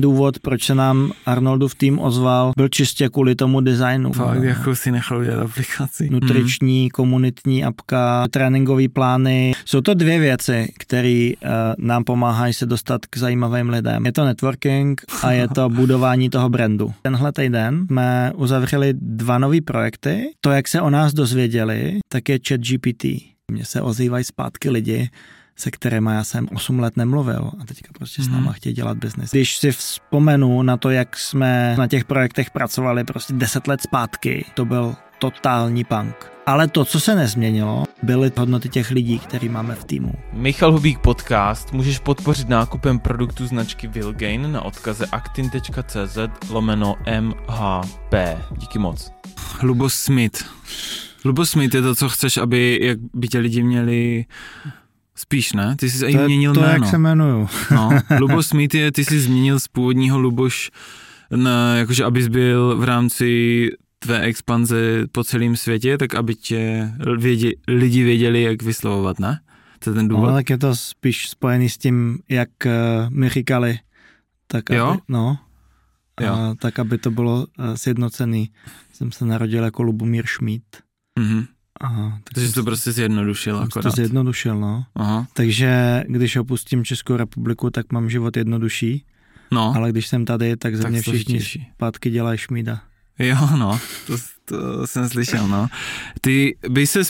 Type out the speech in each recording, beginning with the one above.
důvod, proč se nám Arnoldův tým ozval, byl čistě kvůli tomu designu. Fakt, jako si nechal udělat aplikaci. Nutriční, mm. komunitní apka, tréninkové plány. Jsou to dvě věci, které uh, nám pomáhají se dostat k zajímavým lidem. Je to networking a je to budování toho brandu. Tenhle týden jsme uzavřeli dva nové projekty. To, jak se o nás dozvěděli, tak je ChatGPT. Mně se ozývají zpátky lidi, se kterými já jsem 8 let nemluvil a teďka prostě s náma mhm. chtějí dělat biznis. Když si vzpomenu na to, jak jsme na těch projektech pracovali prostě 10 let zpátky, to byl totální punk. Ale to, co se nezměnilo, byly hodnoty těch lidí, který máme v týmu. Michal Hubík podcast můžeš podpořit nákupem produktu značky Vilgain na odkaze actin.cz lomeno MHP. Díky moc. Lubos Smith. Lubos Smith je to, co chceš, aby jak by tě lidi měli Spíš ne, ty jsi i měnil to, jméno. jak se jmenuju. no, Luboš Smith je, ty jsi změnil z původního Luboš, na, jakože abys byl v rámci tvé expanze po celém světě, tak aby tě vědě, lidi věděli, jak vyslovovat, ne? To je ten důvod? No, tak je to spíš spojený s tím, jak uh, mi říkali, tak aby, jo? no, jo. A, tak aby to bylo uh, sjednocený. Jsem se narodil jako Lubomír Šmít. Mm-hmm. Aha, tak Takže jsi to prostě zjednodušil akorát. to zjednodušil, no. Aha. Takže když opustím Českou republiku, tak mám život jednodušší. No. Ale když jsem tady, tak ze tak mě všichni zpátky dělají šmída. Jo, no, to, to jsem slyšel, no. Ty by se, uh,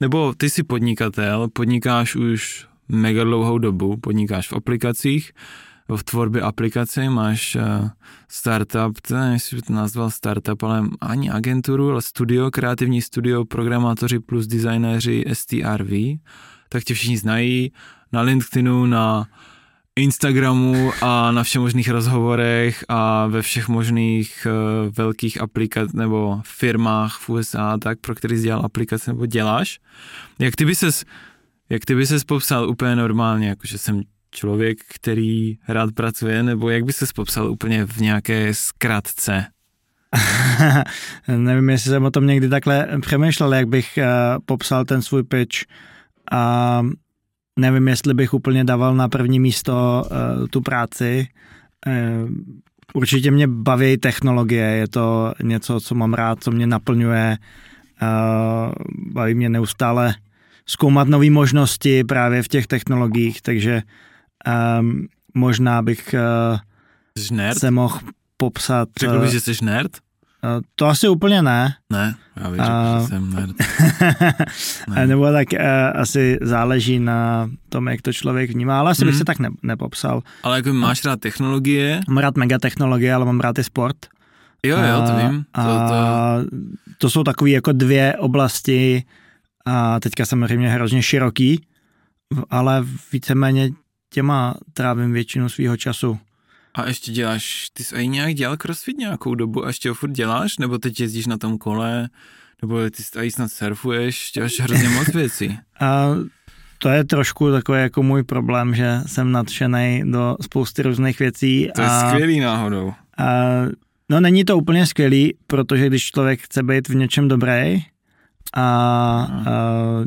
nebo ty jsi podnikatel, podnikáš už mega dlouhou dobu, podnikáš v aplikacích, v tvorbě aplikace máš uh, startup, to nevím, jestli to nazval startup, ale ani agenturu, ale studio, kreativní studio, programátoři plus designéři STRV, tak tě všichni znají na LinkedInu, na Instagramu a na všech možných rozhovorech a ve všech možných uh, velkých aplikacích nebo firmách v USA, tak pro který jsi dělal aplikace nebo děláš. Jak ty by ses, jak ty by ses popsal úplně normálně, jakože jsem člověk, který rád pracuje, nebo jak by se popsal úplně v nějaké zkratce? Nevím, jestli jsem o tom někdy takhle přemýšlel, jak bych uh, popsal ten svůj pitch. A nevím, jestli bych úplně dával na první místo uh, tu práci. Uh, určitě mě baví technologie, je to něco, co mám rád, co mě naplňuje. Uh, baví mě neustále zkoumat nové možnosti právě v těch technologiích, takže Um, možná bych uh, se mohl popsat... Řekl bych, uh, že jsi nerd? Uh, to asi úplně ne. Ne, já bych uh, že jsem nerd. ne. Nebo tak uh, asi záleží na tom, jak to člověk vnímá, ale asi hmm. bych mhm. se tak ne, nepopsal. Ale jako máš rád technologie? Mám rád megatechnologie, ale mám rád i sport. Jo, jo, to vím. To, to... to jsou takové jako dvě oblasti a teďka samozřejmě hrozně široký, ale víceméně těma trávím většinu svého času. A ještě děláš, ty jsi i nějak dělal crossfit nějakou dobu a ještě ho furt děláš? Nebo teď jezdíš na tom kole? Nebo ty tady snad surfuješ? Děláš hrozně moc věcí. A to je trošku takový jako můj problém, že jsem nadšený do spousty různých věcí. To je a, skvělý náhodou. A, no není to úplně skvělý, protože když člověk chce být v něčem dobrý a, a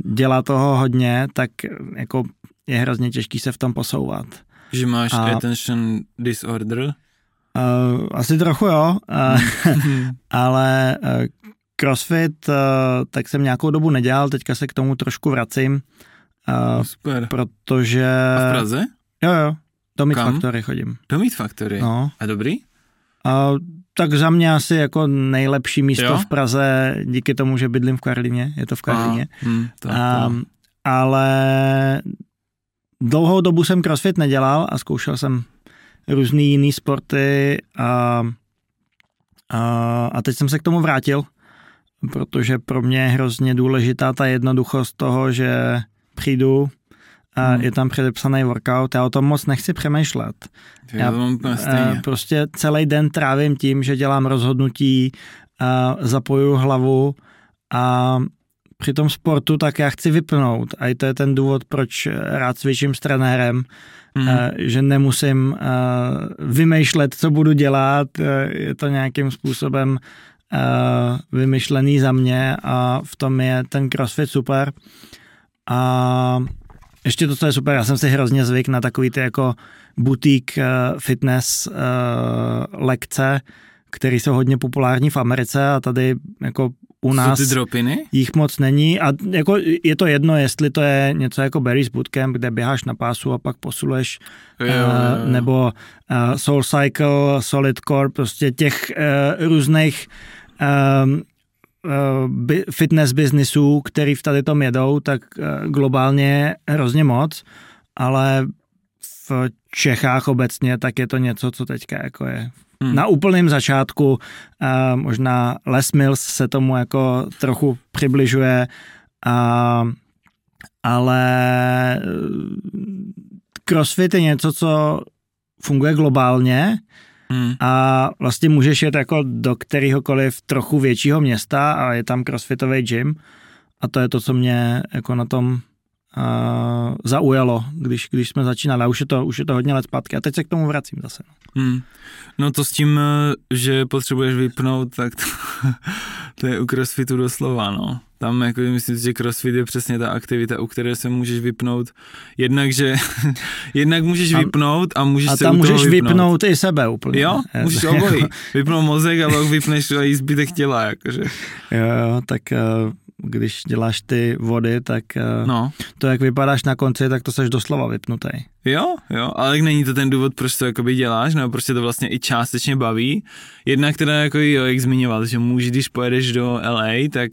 dělá toho hodně, tak jako je hrozně těžký se v tom posouvat. Že máš a, attention disorder? Uh, asi trochu jo, uh, ale uh, crossfit uh, tak jsem nějakou dobu nedělal, teďka se k tomu trošku vracím. Uh, Super. Protože... A v Praze? Jo, jo. Do Meat Kam? Factory chodím. Do Meat Factory? No. A dobrý? Uh, tak za mě asi jako nejlepší místo jo? v Praze, díky tomu, že bydlím v Karlině, je to v Karlině. hmm, to, to. Um, ale dlouhou dobu jsem crossfit nedělal a zkoušel jsem různý jiný sporty a, a, a teď jsem se k tomu vrátil, protože pro mě je hrozně důležitá ta jednoduchost toho, že přijdu a hmm. je tam předepsaný workout, já o tom moc nechci přemýšlet. Já, já prostě celý den trávím tím, že dělám rozhodnutí, a zapojuju hlavu a při tom sportu, tak já chci vypnout. A i to je ten důvod, proč rád cvičím s trenérem, mm. že nemusím eh, vymýšlet, co budu dělat. Eh, je to nějakým způsobem vymyšlený za mě a v tom je ten crossfit super. A ještě to, co je super, já jsem si hrozně zvyk na takový ty jako butík fitness lekce, které jsou hodně populární v Americe a tady jako u nás ty dropiny? jich moc není a jako je to jedno, jestli to je něco jako Barry's Bootcamp, kde běháš na pásu a pak posuluješ, Jo, jo, jo. uh, nebo uh, Soul Cycle, Solid Core, prostě těch uh, různých bi- fitness biznisů, který v tady tom jedou, tak globálně hrozně moc, ale v Čechách obecně tak je to něco, co teďka jako je Hmm. na úplném začátku, uh, možná Les Mills se tomu jako trochu přibližuje, uh, ale eh, CrossFit je něco, co funguje globálně Hmm. a vlastně můžeš jet jako do kteréhokoliv trochu většího města a je tam crossfitový gym a to je to, co mě jako na tom uh, zaujalo, když, když jsme začínali. A už je, to, už je to hodně let zpátky. A teď se k tomu vracím zase. Hmm. No to s tím, eh, že potřebuješ vypnout, tak to, to je u crossfitu doslova, no. Tam jako myslím si, že crossfit je přesně ta aktivita, u které se můžeš vypnout. Jednak, že jednak můžeš A- vypnout a můžeš A se tam můžeš vypnout. vypnout i sebe úplně. Jo, Eh, můžeš obojí. Vypnout mozek a pak vypneš i zbytek těla, jakože. Jo, jo, tak eh, když děláš ty vody, tak eh, No, to, jak vypadáš na konci, tak to seš doslova vypnutý. jo, jo, ale není to ten důvod, proč to jakoby děláš, nebo proč tě to vlastně i částečně baví. Jednak teda jako jo, jak zmiňoval, že můžeš, když pojedeš do LA, tak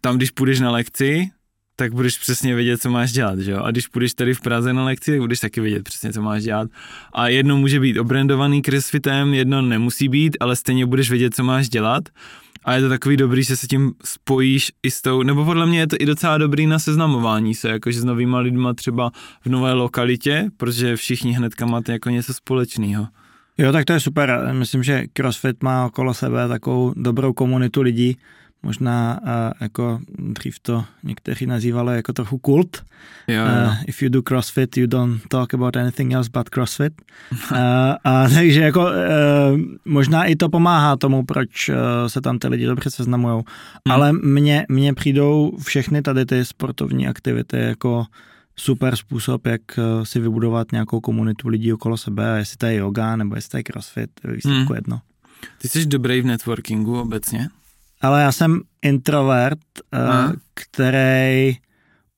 tam, když půjdeš na lekci, tak budeš přesně vědět, co máš dělat, že jo? A když půjdeš tady v Praze na lekci, tak budeš taky vědět přesně, co máš dělat. A jedno může být obrandovaný crossfitem, jedno nemusí být, ale stejně budeš vědět, co máš dělat. A je to takový dobrý, že se tím spojíš i s tou, nebo podle mě je to i docela dobrý na seznamování se, jakože s novýma lidma třeba v nové lokalitě, protože všichni hnedka máte jako něco společného. Jo, tak to je super. Myslím, že CrossFit má okolo sebe takovou dobrou komunitu lidí. Možná uh, jako dřív to někteří nazývali jako trochu kult. Jo, jo. Uh, if you do CrossFit, you don't talk about anything else but CrossFit. uh, a takže jako uh, možná i to pomáhá tomu, proč uh, se tam ty lidi dobře seznamujou. Hmm. Ale mně, mně přijdou všechny tady ty sportovní aktivity jako super způsob, jak uh, si vybudovat nějakou komunitu lidí okolo sebe, a jestli to je yoga nebo jestli to je crossfit, je výsledku Hmm. jedno. Ty jsi dobrý v networkingu obecně? Ale já jsem introvert, Aha. který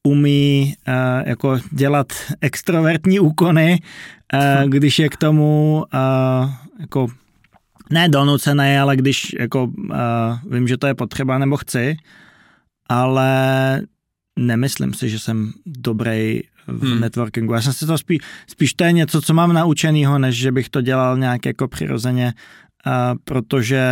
umí uh, jako dělat extrovertní úkony, uh, když je k tomu uh, jako ne donucený, ale když jako uh, vím, že to je potřeba nebo chci, ale nemyslím si, že jsem dobrý v Hmm. hmm. networkingu. Já jsem si to spíš, spíš to je něco, co mám naučenýho, než že bych to dělal nějak jako přirozeně, uh, protože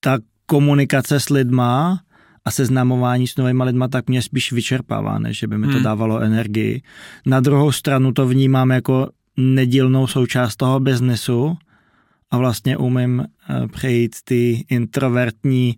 ta komunikace s lidma a seznamování s novými lidma tak mě spíš vyčerpává, než že by mi to Hmm. dávalo energii. Na druhou stranu to vnímám jako nedílnou součást toho biznesu a vlastně umím uh, přejít ty introvertní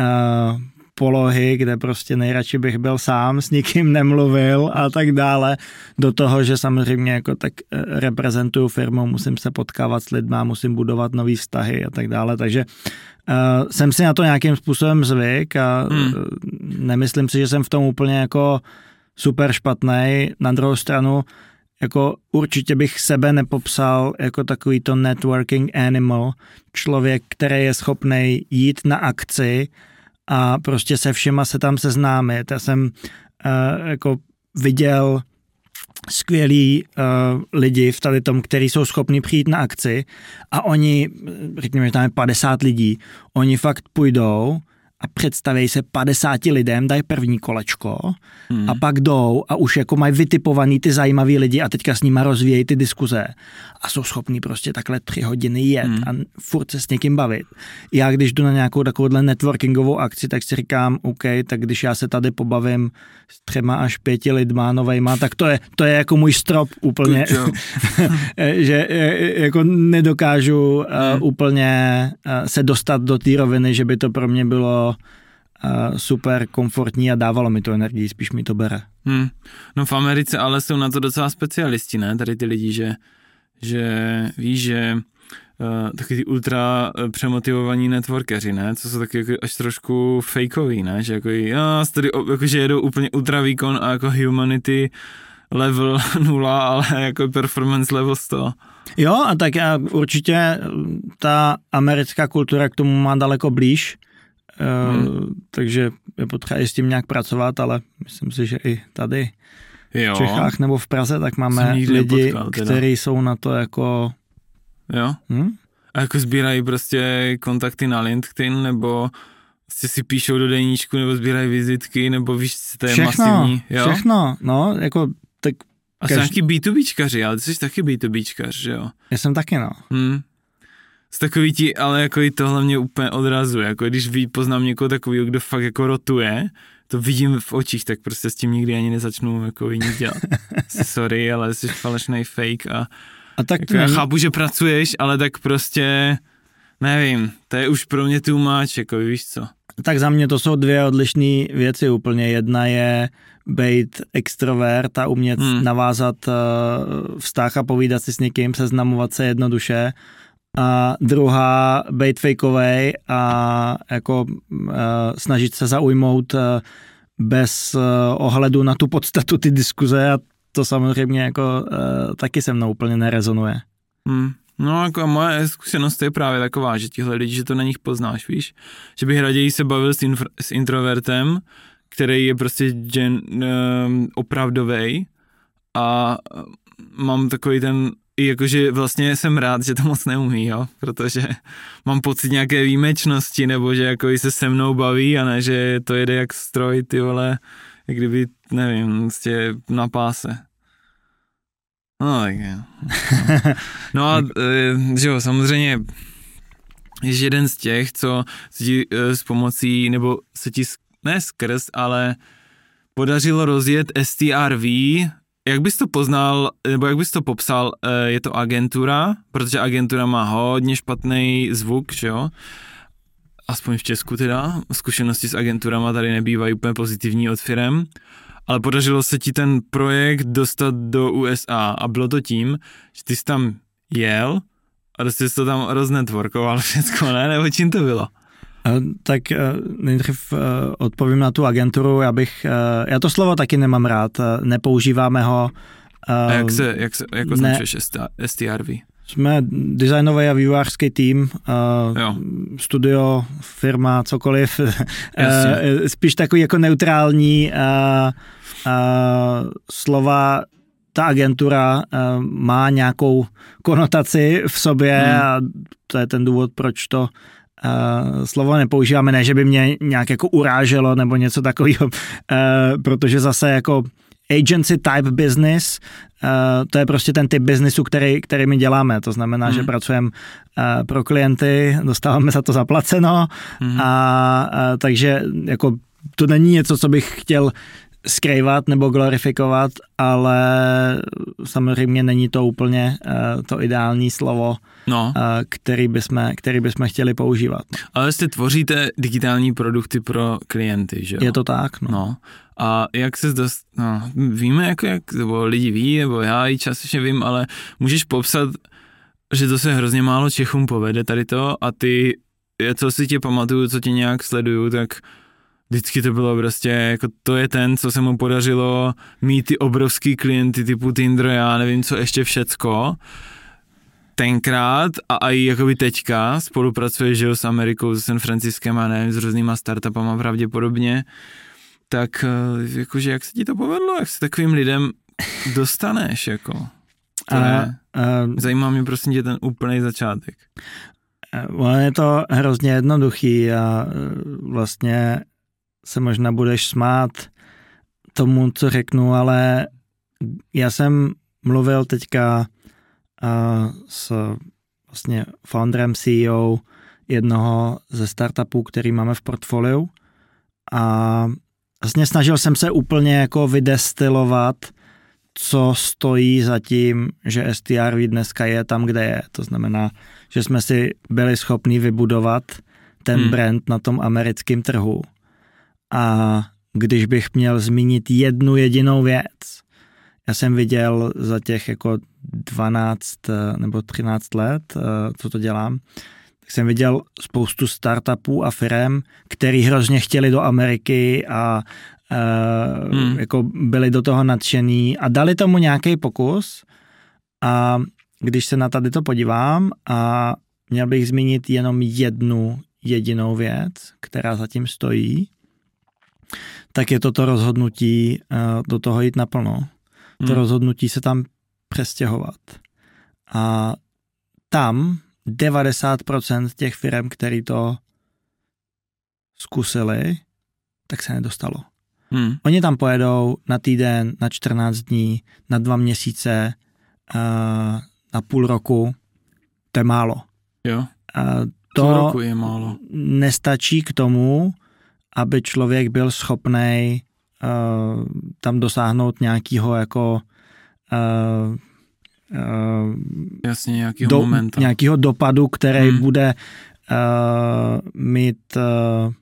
uh, polohy, kde prostě nejradši bych byl sám, s nikým nemluvil a tak dále, do toho, že samozřejmě jako tak eh, reprezentuju firmu, musím se potkávat s lidma, musím budovat nové vztahy a tak dále, takže uh, jsem si na to nějakým způsobem zvyk a Hmm. hmm. nemyslím si, že jsem v tom úplně jako super špatný. Na druhou stranu jako určitě bych sebe nepopsal jako takový to networking animal, člověk, který je schopný jít na akci a prostě se všema se tam seznámit. Já jsem uh, jako viděl skvělí uh, lidi v tady tom, kteří jsou schopni přijít na akci a oni, řekněme, že tam je 50 lidí, oni fakt půjdou a představí se 50 lidem, dají první kolečko Hmm. a pak jdou a už jako mají vytipovaný ty zajímavý lidi a teďka s nima rozvíjejí ty diskuze a jsou schopní prostě takhle tři hodiny jet Hmm. a furt se s někým bavit. Já když jdu na nějakou takovouhle networkingovou akci, tak si říkám, OK, tak když já se tady pobavím s třema až pěti lidma novejma, tak to je, to je jako můj strop úplně, že eh, jako nedokážu uh, Hmm. úplně uh, se dostat do té roviny, že by to pro mě bylo super komfortní a dávalo mi to energii, spíš mi to bere. Hmm. No v Americe ale jsou na to docela specialisti, ne? Tady ty lidi, že, že víš, že uh, taky ty ultra eh, přemotivovaní networkeři, ne? Co jsou taky jako až trošku fakeový, ne? Že jako, já, tady, jako, že jedou úplně ultra výkon a jako humanity level 0, ale jako performance level 100. Jo, a tak a určitě ta americká kultura k tomu má daleko blíž, hmm. takže je potřeba i s tím nějak pracovat, ale myslím si, že i tady jo. v Čechách nebo v Praze, tak máme lidi, kteří jsou na to jako... Jo? Hm? A jako sbírají prostě kontakty na LinkedIn, nebo prostě si píšou do deníčku, nebo sbírají vizitky, nebo víš, to je všechno, masivní. Jo? Všechno, no, jako tak a každý... nějaký B2Bčkaři, ale ty jsi taky B2Bčkař, že jo? Já jsem taky, no. Hmm. Z takový ti, ale jako i tohle mě úplně odrazuje, jako když ví, poznám někoho takového, kdo fakt jako rotuje, to vidím v očích, tak prostě s tím nikdy ani nezačnu jako nic dělat. Sorry, ale jsi falešný fake a, a tak jako já chápu, že pracuješ, ale tak prostě nevím, to je už pro mě too much, jako víš co. Tak za mě to jsou dvě odlišné věci úplně. Jedna je být extrovert a umět hmm. navázat uh, vztah a povídat si s někým, seznamovat se jednoduše. A druhá, být fakeovej a jako uh, snažit se zaujmout uh, bez uh, ohledu na tu podstatu ty diskuze a to samozřejmě jako uh, taky se mnou úplně nerezonuje. Hmm. No jako moje zkušenost je právě taková, že tihle lidi, že to na nich poznáš, víš? Že bych raději se bavil s, infr- s introvertem, který je prostě gen, um, opravdovej a mám takový ten i jakože vlastně jsem rád, že to moc neumí, jo, protože mám pocit nějaké výjimečnosti, nebo že jako se se mnou baví a ne, že to jede jak stroj, ty vole, jak kdyby, nevím, vlastně na páse. No, tak jo. No a, e, že jo, samozřejmě že jeden z těch, co se ti e, s pomocí, nebo se ti ne skrz, ale podařilo rozjet STRV, jak bys to poznal, nebo jak bys to popsal, e, je to agentura, protože agentura má hodně špatný zvuk, že jo? Aspoň v Česku teda, zkušenosti s agenturama tady nebývají úplně pozitivní od firem ale podařilo se ti ten projekt dostat do USA a bylo to tím, že ty jsi tam jel a prostě jsi to tam roznetworkoval všechno, ne? Nebo čím to bylo? Tak nejdřív odpovím na tu agenturu, já bych, já to slovo taky nemám rád, nepoužíváme ho. A jak se, jak se, jak označuješ STRV? Jsme designový a vývojářský tým, uh, studio, firma, cokoliv. uh, spíš takový jako neutrální slova ta agentura uh, má nějakou konotaci v sobě hmm. a to je ten důvod, proč to uh, slovo nepoužíváme. Ne, že by mě nějak jako uráželo nebo něco takového, uh, protože zase jako agency type business, uh, to je prostě ten typ biznisu, který, který my děláme. To znamená, mm. že mhm. pracujeme uh, pro klienty, dostáváme za to zaplaceno mm. a uh, takže jako to není něco, co bych chtěl skrývat nebo glorifikovat, ale samozřejmě není to úplně uh, to ideální slovo, no. uh, který, bychom, který bychom chtěli používat. Ale jste tvoříte digitální produkty pro klienty, že jo? Je to tak, no. no. A jak se dost, no, víme, jako jak, nebo lidi ví, nebo já i částečně vím, ale můžeš popsat, že to se hrozně málo Čechům povede tady to a ty, co si tě pamatuju, co tě nějak sleduju, tak vždycky to bylo prostě, jako to je ten, co se mu podařilo mít ty obrovský klienty typu Tinder, já nevím, co ještě všecko. Tenkrát a i jakoby teďka spolupracuje, že jo, s Amerikou, s San Franciskem a nevím, s různýma startupama pravděpodobně. Tak eh, jakože jak se ti to povedlo, jak se takovým lidem dostaneš, jako? To a, a, zajímá mě prosím tě ten úplný začátek. Ono je to hrozně jednoduchý a eh, vlastně se možná budeš smát tomu, co řeknu, ale já jsem mluvil teďka uh, s vlastně founderem CEO jednoho ze startupů, který máme v portfoliu a vlastně snažil jsem se úplně jako vydestilovat, co stojí za tím, že STRV dneska je tam, kde je. To znamená, že jsme si byli schopni vybudovat ten hmm. brand na tom americkém trhu a když bych měl zmínit jednu jedinou věc, já jsem viděl za těch jako 12 eh, nebo 13 let, eh, co to dělám, tak jsem viděl spoustu startupů a firm, který hrozně chtěli do Ameriky a uh, hmm. jako byli do toho nadšený a dali tomu nějaký pokus a když se na tady to podívám a měl bych zmínit jenom jednu jedinou věc, která zatím stojí, tak je to to rozhodnutí uh, do toho jít naplno. Hmm. To rozhodnutí se tam přestěhovat. A tam 90% těch firm, který to zkusili, tak se nedostalo. Hmm. Oni tam pojedou na týden, na 14 dní, na dva měsíce, uh, na půl roku. To je málo. Jo. Uh, to půl roku je málo. nestačí k tomu, aby člověk byl schopný uh, tam dosáhnout nějakého jako uh, uh, Jasně, nějakého do, momentu. Nějakého dopadu, který hmm. bude uh, mít uh,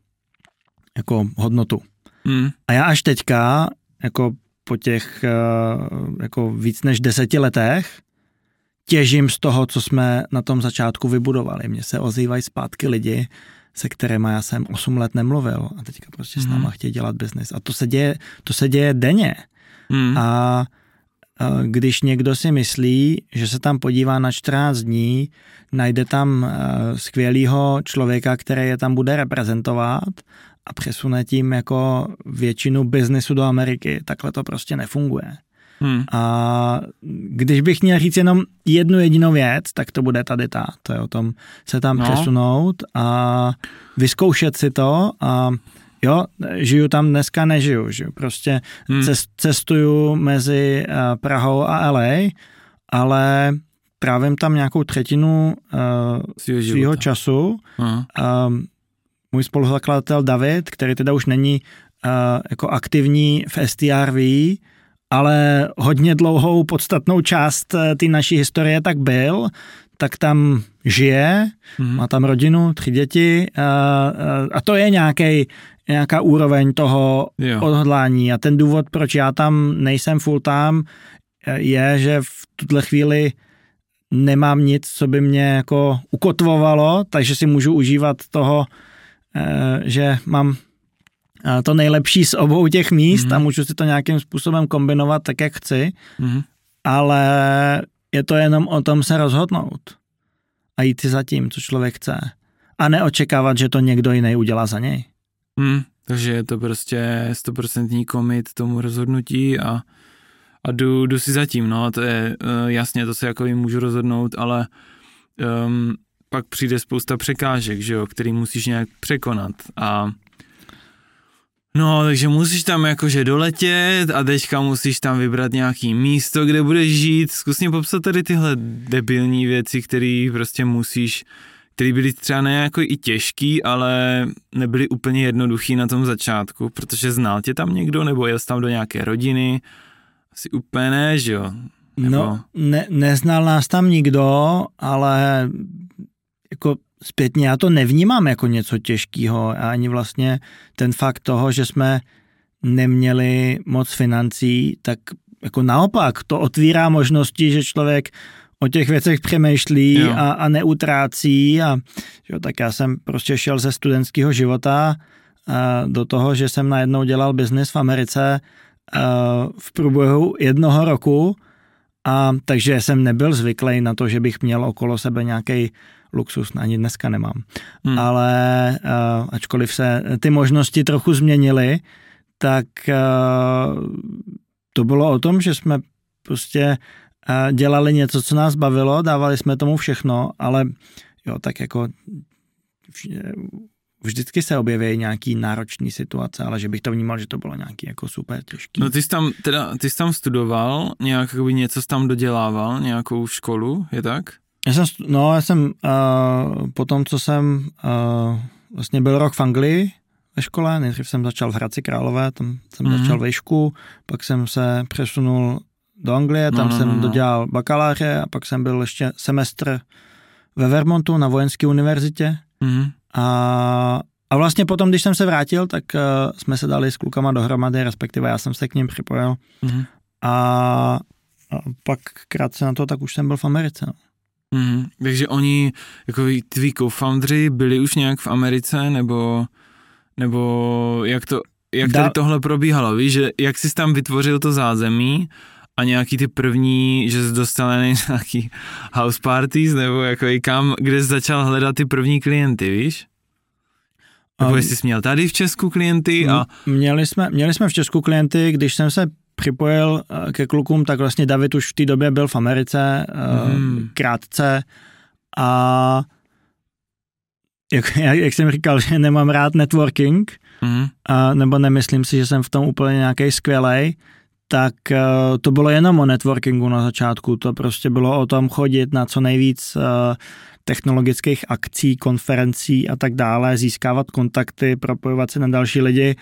jako hodnotu. Hmm. A já až teďka, jako po těch uh, jako víc než deseti letech, těžím z toho, co jsme na tom začátku vybudovali. Mně se ozývají zpátky lidi, se kterými já jsem 8 let nemluvil a teďka prostě s náma hmm. chtějí dělat biznis. A to se děje, to se děje denně. Hmm. A když někdo si myslí, že se tam podívá na 14 dní, najde tam skvělého člověka, který je tam bude reprezentovat a přesune tím jako většinu biznesu do Ameriky, takhle to prostě nefunguje. Hmm. A když bych měl říct jenom jednu jedinou věc, tak to bude tady ta. To je o tom se tam no. přesunout a vyzkoušet si to a jo, žiju tam dneska, nežiju, žiju. Prostě hmm. cestuju mezi uh, Prahou a LA, ale trávím tam nějakou třetinu uh, svého času. Uh, můj spoluzakladatel David, který teda už není uh, jako aktivní v STRV, ale hodně dlouhou podstatnou část uh, té naší historie tak byl, tak tam žije, mm-hmm. má tam rodinu, tři děti uh, uh, a to je nějaký nějaká úroveň toho jo. odhodlání a ten důvod, proč já tam nejsem full time, je, že v tuhle chvíli nemám nic, co by mě jako ukotvovalo, takže si můžu užívat toho, eh, že mám eh, to nejlepší z obou těch míst mm-hmm. a můžu si to nějakým způsobem kombinovat tak, jak chci, mm-hmm. ale je to jenom o tom se rozhodnout a jít si za tím, co člověk chce a neočekávat, že to někdo jiný udělá za něj. Hmm, takže je to prostě stoprocentní komit tomu rozhodnutí a, a jdu, jdu si zatím, no, to je uh, jasně, to se jako jim můžu rozhodnout, ale um, pak přijde spousta překážek, že jo, který musíš nějak překonat a No, takže musíš tam jakože doletět a teďka musíš tam vybrat nějaký místo, kde budeš žít. Zkus mě popsat tady tyhle debilní věci, které prostě musíš který byly třeba ne jako i těžký, ale nebyly úplně jednoduchý na tom začátku, protože znal tě tam někdo, nebo jel tam do nějaké rodiny, asi úplně ne, že jo? Nebo... No, ne, neznal nás tam nikdo, ale jako zpětně já to nevnímám jako něco těžkého a ani vlastně ten fakt toho, že jsme neměli moc financí, tak jako naopak to otvírá možnosti, že člověk o těch věcech přemýšlí a, a neutrácí a jo, tak já jsem prostě šel ze studentského života a do toho, že jsem najednou dělal biznis v Americe v průběhu jednoho roku. A takže jsem nebyl zvyklý na to, že bych měl okolo sebe nějaký luxus, ani dneska nemám. Hmm. Ale uh, ačkoliv se ty možnosti trochu změnily, tak uh, to bylo o tom, že jsme prostě dělali něco, co nás bavilo, dávali jsme tomu všechno, ale jo, tak jako vždycky se objeví nějaký náročný situace, ale že bych to vnímal, že to bylo nějaký jako super těžký. No ty jsi tam, teda, ty jsi tam studoval, nějak něco jsi tam dodělával, nějakou školu, je tak? Já jsem, no já jsem uh, po tom, co jsem uh, vlastně byl rok v Anglii ve škole, nejdřív jsem začal v Hradci Králové, tam jsem mm-hmm. začal vejšku, pak jsem se přesunul do Anglie, tam no, no, jsem no, no. dodělal bakaláře a pak jsem byl ještě semestr ve Vermontu na vojenské univerzitě. Mm-hmm. A, a vlastně potom, když jsem se vrátil, tak uh, jsme se dali s klukama dohromady, respektive já jsem se k ním připojil. Mm-hmm. A, a pak krátce na to, tak už jsem byl v Americe. No. Mm-hmm. Takže oni, jako tví co byli už nějak v Americe, nebo, nebo jak to, jak Da- tady tohle probíhalo, víš, že jak jsi tam vytvořil to zázemí a nějaký ty první, že jsi dostal na nějaký house parties, nebo jako i kam, kde jsi začal hledat ty první klienty, víš? Nebo Um, jestli jsi měl tady v Česku klienty a... Měli jsme, měli jsme v Česku klienty, když jsem se připojil eh, ke klukům, tak vlastně David už v té době byl v Americe mm. krátce a jak, jak, jsem říkal, že nemám rád networking, Mhm. a, nebo nemyslím si, že jsem v tom úplně nějaký skvělej, tak uh, to bylo jenom o networkingu na začátku. To prostě bylo o tom chodit na co nejvíc uh, technologických akcí, konferencí a tak dále, získávat kontakty, propojovat se na další lidi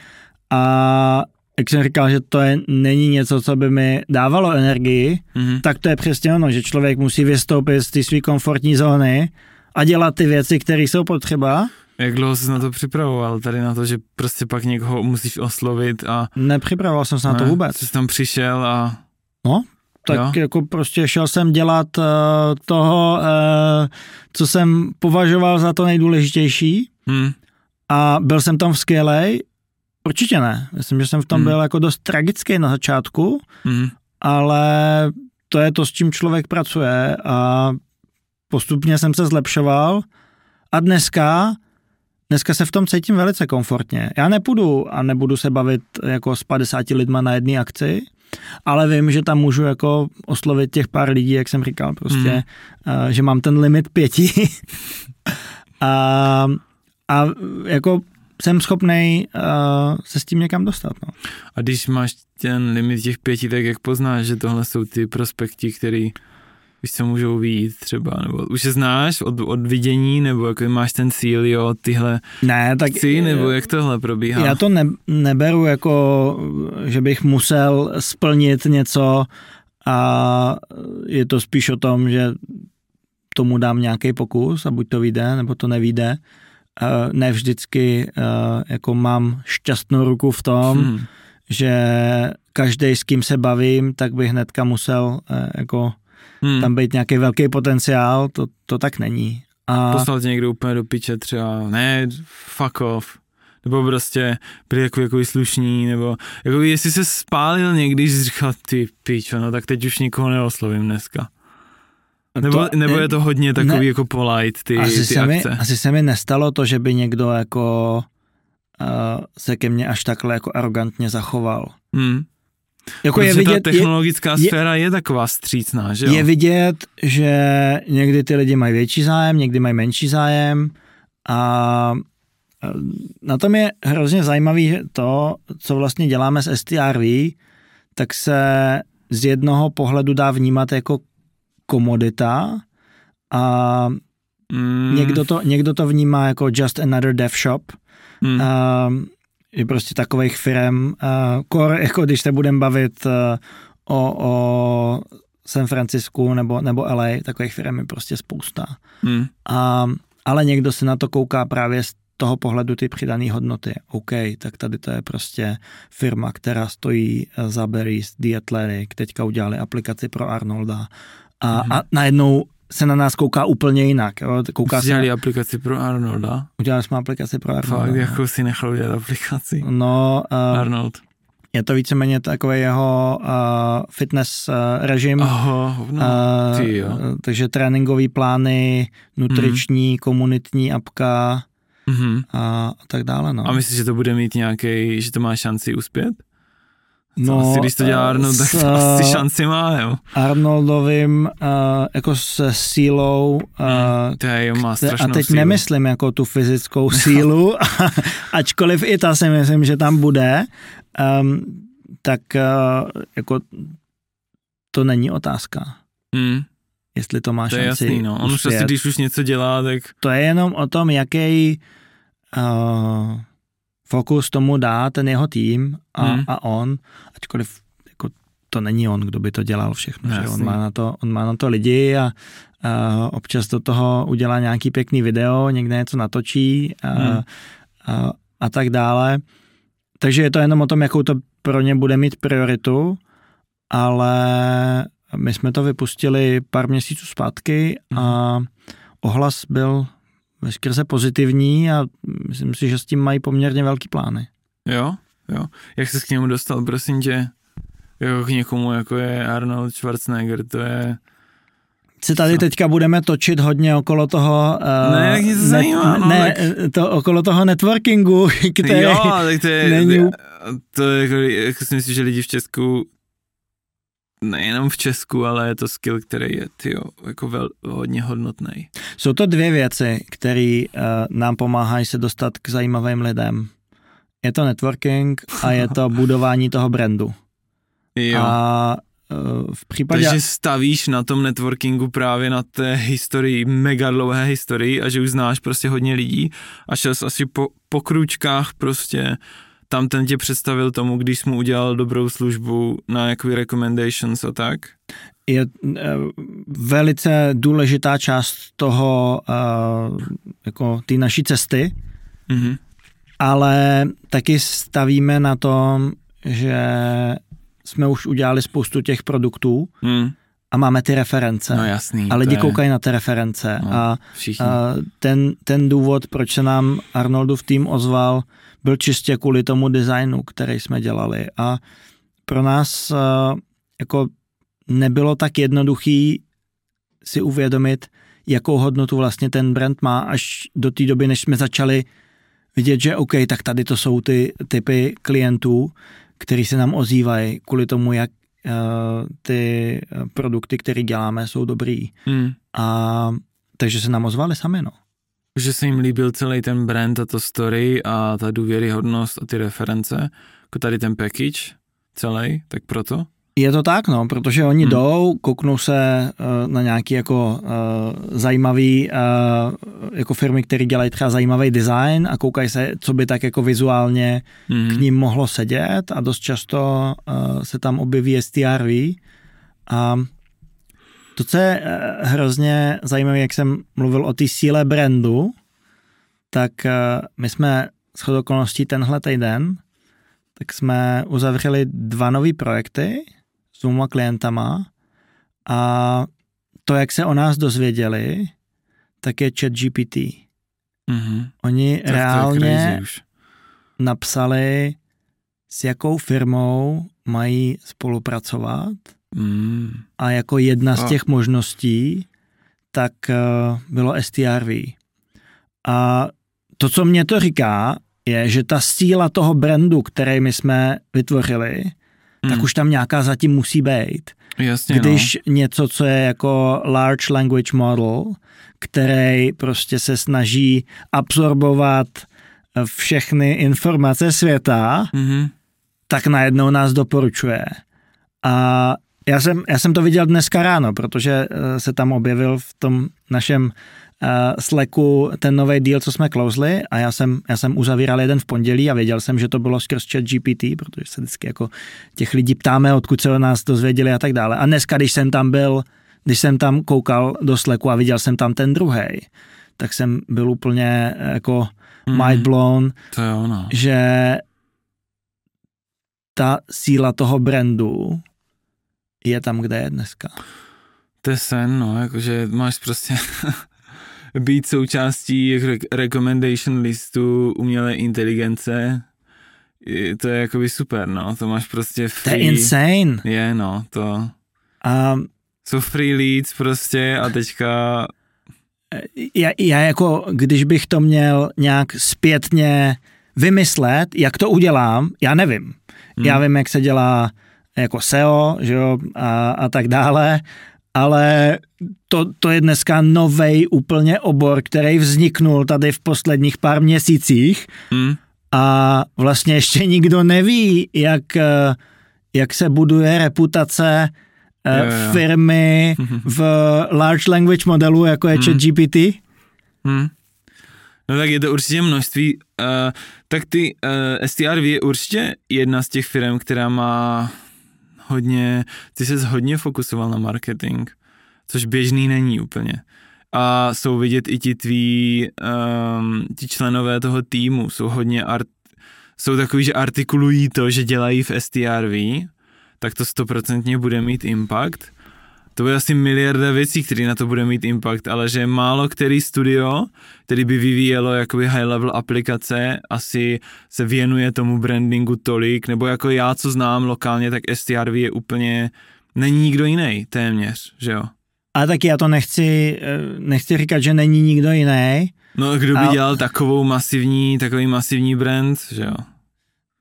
a jak jsem říkal, že to je, není něco, co by mi dávalo energii, Mhm. tak to je přesně ono, že člověk musí vystoupit z té své komfortní zóny a dělat ty věci, které jsou potřeba. Jak dlouho jsi na to připravoval, tady na to, že prostě pak někoho musíš oslovit a... Nepřipravoval jsem se na to ne, vůbec. Jsi tam přišel a... No, tak Jo. jako prostě šel jsem dělat uh, toho, uh, co jsem považoval za to nejdůležitější Hm. a byl jsem tam skvělej? Určitě ne. Myslím, že jsem v tom Hmm. byl jako dost tragický na začátku, Mhm. ale to je to, s čím člověk pracuje a postupně jsem se zlepšoval a dneska Dneska se v tom cítím velice komfortně. Já nepůjdu a nebudu se bavit jako s 50 lidma na jedné akci, ale vím, že tam můžu jako oslovit těch pár lidí, jak jsem říkal, prostě, Hmm. uh, že mám ten limit pěti. a, a jako jsem schopný uh, se s tím někam dostat. No. A když máš ten limit těch pěti, tak jak poznáš, že tohle jsou ty prospekti, který víš, co můžou výjít třeba, nebo už je znáš od, od vidění, nebo jako máš ten cíl, jo, tyhle Ne, tak chci, nebo jak tohle probíhá? Já to ne, neberu jako, že bych musel splnit něco a je to spíš o tom, že tomu dám nějaký pokus a buď to vyjde, nebo to nevíde. Eh, Ne vždycky eh, jako mám šťastnou ruku v tom, Hmm. že každý, s kým se bavím, tak bych hnedka musel eh, jako Hmm. tam být nějaký velký potenciál, to, to tak není. A Poslal tě někdo úplně do piče třeba, ne, fuck off. Nebo prostě byli jako, jako slušní, nebo jako jestli se spálil někdy, že říkal, ty pičo, no tak teď už nikoho neoslovím dneska. Nebo, to, nebo je to hodně takový ne. jako polite, ty, asi, ty se mi, akce. asi se mi nestalo to, že by někdo jako uh, se ke mně až takhle jako arrogantně zachoval. Hmm. Jako Protože je ta vidět, je, technologická je- sféra je taková střícná, že jo? je vidět, že někdy ty lidi mají větší zájem, někdy mají menší zájem a eh, na tom je hrozně zajímavý to, co vlastně děláme s STRV, tak se z jednoho pohledu dá vnímat jako komodita a mm, někdo, to, někdo to vnímá jako just another dev shop, mm, uh, je prostě takových firm, uh, core, jako když se budeme bavit uh, o, o San Francisku nebo, nebo LA, takových firm je prostě spousta. mm, A, ale někdo se na to kouká právě z toho pohledu ty přidané hodnoty. OK, tak tady to je prostě firma, která stojí eh, za Berries, The Athletic, teďka udělali aplikaci pro Arnolda a, Mhm. a najednou se na nás kouká úplně jinak. Jo? Kouká se, Dělali aplikaci pro Arnolda. udělali jsme aplikaci pro Arnolda. Fakt, no. jako si nechal udělat aplikaci. No, uh, Arnold. je to víceméně takový jeho uh, fitness uh, režim. Oho, no, Uh, ty jo. takže tréninkové plány, nutriční, komunitní apka Mhm. a, a tak dále. No. A myslíš, že to bude mít nějaký, že to má šanci uspět? No, asi, když to dělá eh, Arnold, tak to asi eh, šanci má, jo. Arnoldovým uh, jako se sílou uh, To je, má strašnou A teď sílu. nemyslím jako tu fyzickou sílu, ačkoliv i ta si myslím, že tam bude, um, tak uh, jako to není otázka, Hmm, jestli to má to je šanci jasný, no. On už asi, když už něco dělá, tak To je jenom o tom, jaký uh, fokus tomu dá ten jeho tým a, Hmm. a on, ačkoliv jako to není on, kdo by to dělal všechno. Že? On, má na to, on má na to lidi a, a občas do toho udělá nějaký pěkný video, někde něco natočí a, Hmm. a, a tak dále. Takže je to jenom o tom, jakou to pro ně bude mít prioritu, ale my jsme to vypustili pár měsíců zpátky a ohlas byl veskrze pozitivní a myslím si, že s tím mají poměrně velký plány. jo. jo. Jak se k němu dostal, prosím tě, jako k někomu, jako je Arnold Schwarzenegger, to je... Si tady teďka budeme točit hodně okolo toho... Uh, ne, jak něco zajímá, no, ne, tak... to okolo toho networkingu, který jo, tak to je, není... To je jako, jako si myslím, že lidi v Česku nejenom v Česku, ale je to skill, který je tyjo, jako vel, hodně hodnotný. Jsou to dvě věci, které uh, nám pomáhají se dostat k zajímavým lidem. Je to networking a je to budování toho brandu. Jo. A uh, v případě... Takže stavíš na tom networkingu právě na té historii, mega dlouhé historii a že už znáš prostě hodně lidí a šel jsi asi po, po kručkách prostě tam ten tě představil tomu, když mu udělal dobrou službu na jaký recommendations a tak? Je uh, velice důležitá část toho, uh, jako ty naší cesty, mm-hmm. ale taky stavíme na tom, že jsme už udělali spoustu těch produktů mm. a máme ty reference. No jasný. A lidi je... koukají na ty reference. No, a, všichni. a ten, ten důvod, proč se nám Arnoldův tým ozval, byl čistě kvůli tomu designu, který jsme dělali. A pro nás jako nebylo tak jednoduchý si uvědomit, jakou hodnotu vlastně ten brand má až do té doby, než jsme začali vidět, že OK, tak tady to jsou ty typy klientů, který se nám ozývají kvůli tomu, jak uh, ty produkty, které děláme, jsou dobrý. Hmm. A takže se nám ozvali sami, no. Že se jim líbil celý ten brand a to story a ta důvěryhodnost a ty reference, jako tady ten package celý, tak proto? Je to tak, no, protože oni hmm. jdou, kouknou se uh, na nějaký jako uh, zajímavý uh, jako firmy, které dělají třeba zajímavý design a koukají se, co by tak jako vizuálně hmm. k ním mohlo sedět a dost často uh, se tam objeví STRV a to, co je uh, hrozně zajímavé, jak jsem mluvil o té síle brandu, tak uh, my jsme s okolností tenhle týden tak jsme uzavřeli dva nové projekty, s dvěma klientama a to, jak se o nás dozvěděli, tak je chat GPT. Mm-hmm. Oni tak reálně napsali, s jakou firmou mají spolupracovat mm. a jako jedna z těch možností tak uh, bylo STRV. A to, co mě to říká, je, že ta síla toho brandu, který my jsme vytvořili, tak hmm. už tam nějaká zatím musí být. Jasně, Když no. něco, co je jako large language model, který prostě se snaží absorbovat všechny informace světa, mm-hmm. tak najednou nás doporučuje. A já jsem, já jsem to viděl dneska ráno, protože eh, se tam objevil v tom našem uh, Slacku ten nový deal, co jsme closely a já jsem, já jsem uzavíral jeden v pondělí a věděl jsem, že to bylo skrz chat GPT, protože se vždycky jako těch lidí ptáme, odkud se o nás dozvěděli a tak dále. A dneska, když jsem tam byl, když jsem tam koukal do Slacku a viděl jsem tam ten druhý, tak jsem byl úplně eh, jako mm, mind blown, to je ono. že ta síla toho brandu je tam, kde je dneska. To je sen, no, jakože máš prostě být součástí recommendation listu umělé inteligence, to je jakoby super, no, to máš prostě free. To je insane. Je, no, to. Um, jsou free leads prostě a teďka... Já, já jako, když bych to měl nějak zpětně vymyslet, jak to udělám, já nevím. Hmm. Já vím, jak se dělá jako SEO, že jo, a, a tak dále, ale to, to je dneska nový úplně obor, který vzniknul tady v posledních pár měsících hmm. a vlastně ještě nikdo neví, jak, jak se buduje reputace jo, jo. firmy v large language modelu, jako je hmm. ChatGPT. Hmm. No tak je to určitě množství. Uh, tak ty uh, eh, STRV je určitě jedna z těch firm, která má hodně, ty jsi hodně fokusoval na marketing, což běžný není úplně. A jsou vidět i ti tví, um, ti členové toho týmu, jsou hodně art, jsou takový, že artikulují to, že dělají v STRV, tak to stoprocentně bude mít impact. To bude asi miliarda věcí, které na to bude mít impact, ale že málo který studio, který by vyvíjelo jakoby high level aplikace, asi se věnuje tomu brandingu tolik, nebo jako já, co znám lokálně, tak STRV je úplně, není nikdo jiný téměř, že jo? Ale taky já to nechci, eh, nechci říkat, že není nikdo jiný. No kdo by a... dělal takovou masivní, takový masivní brand, že jo?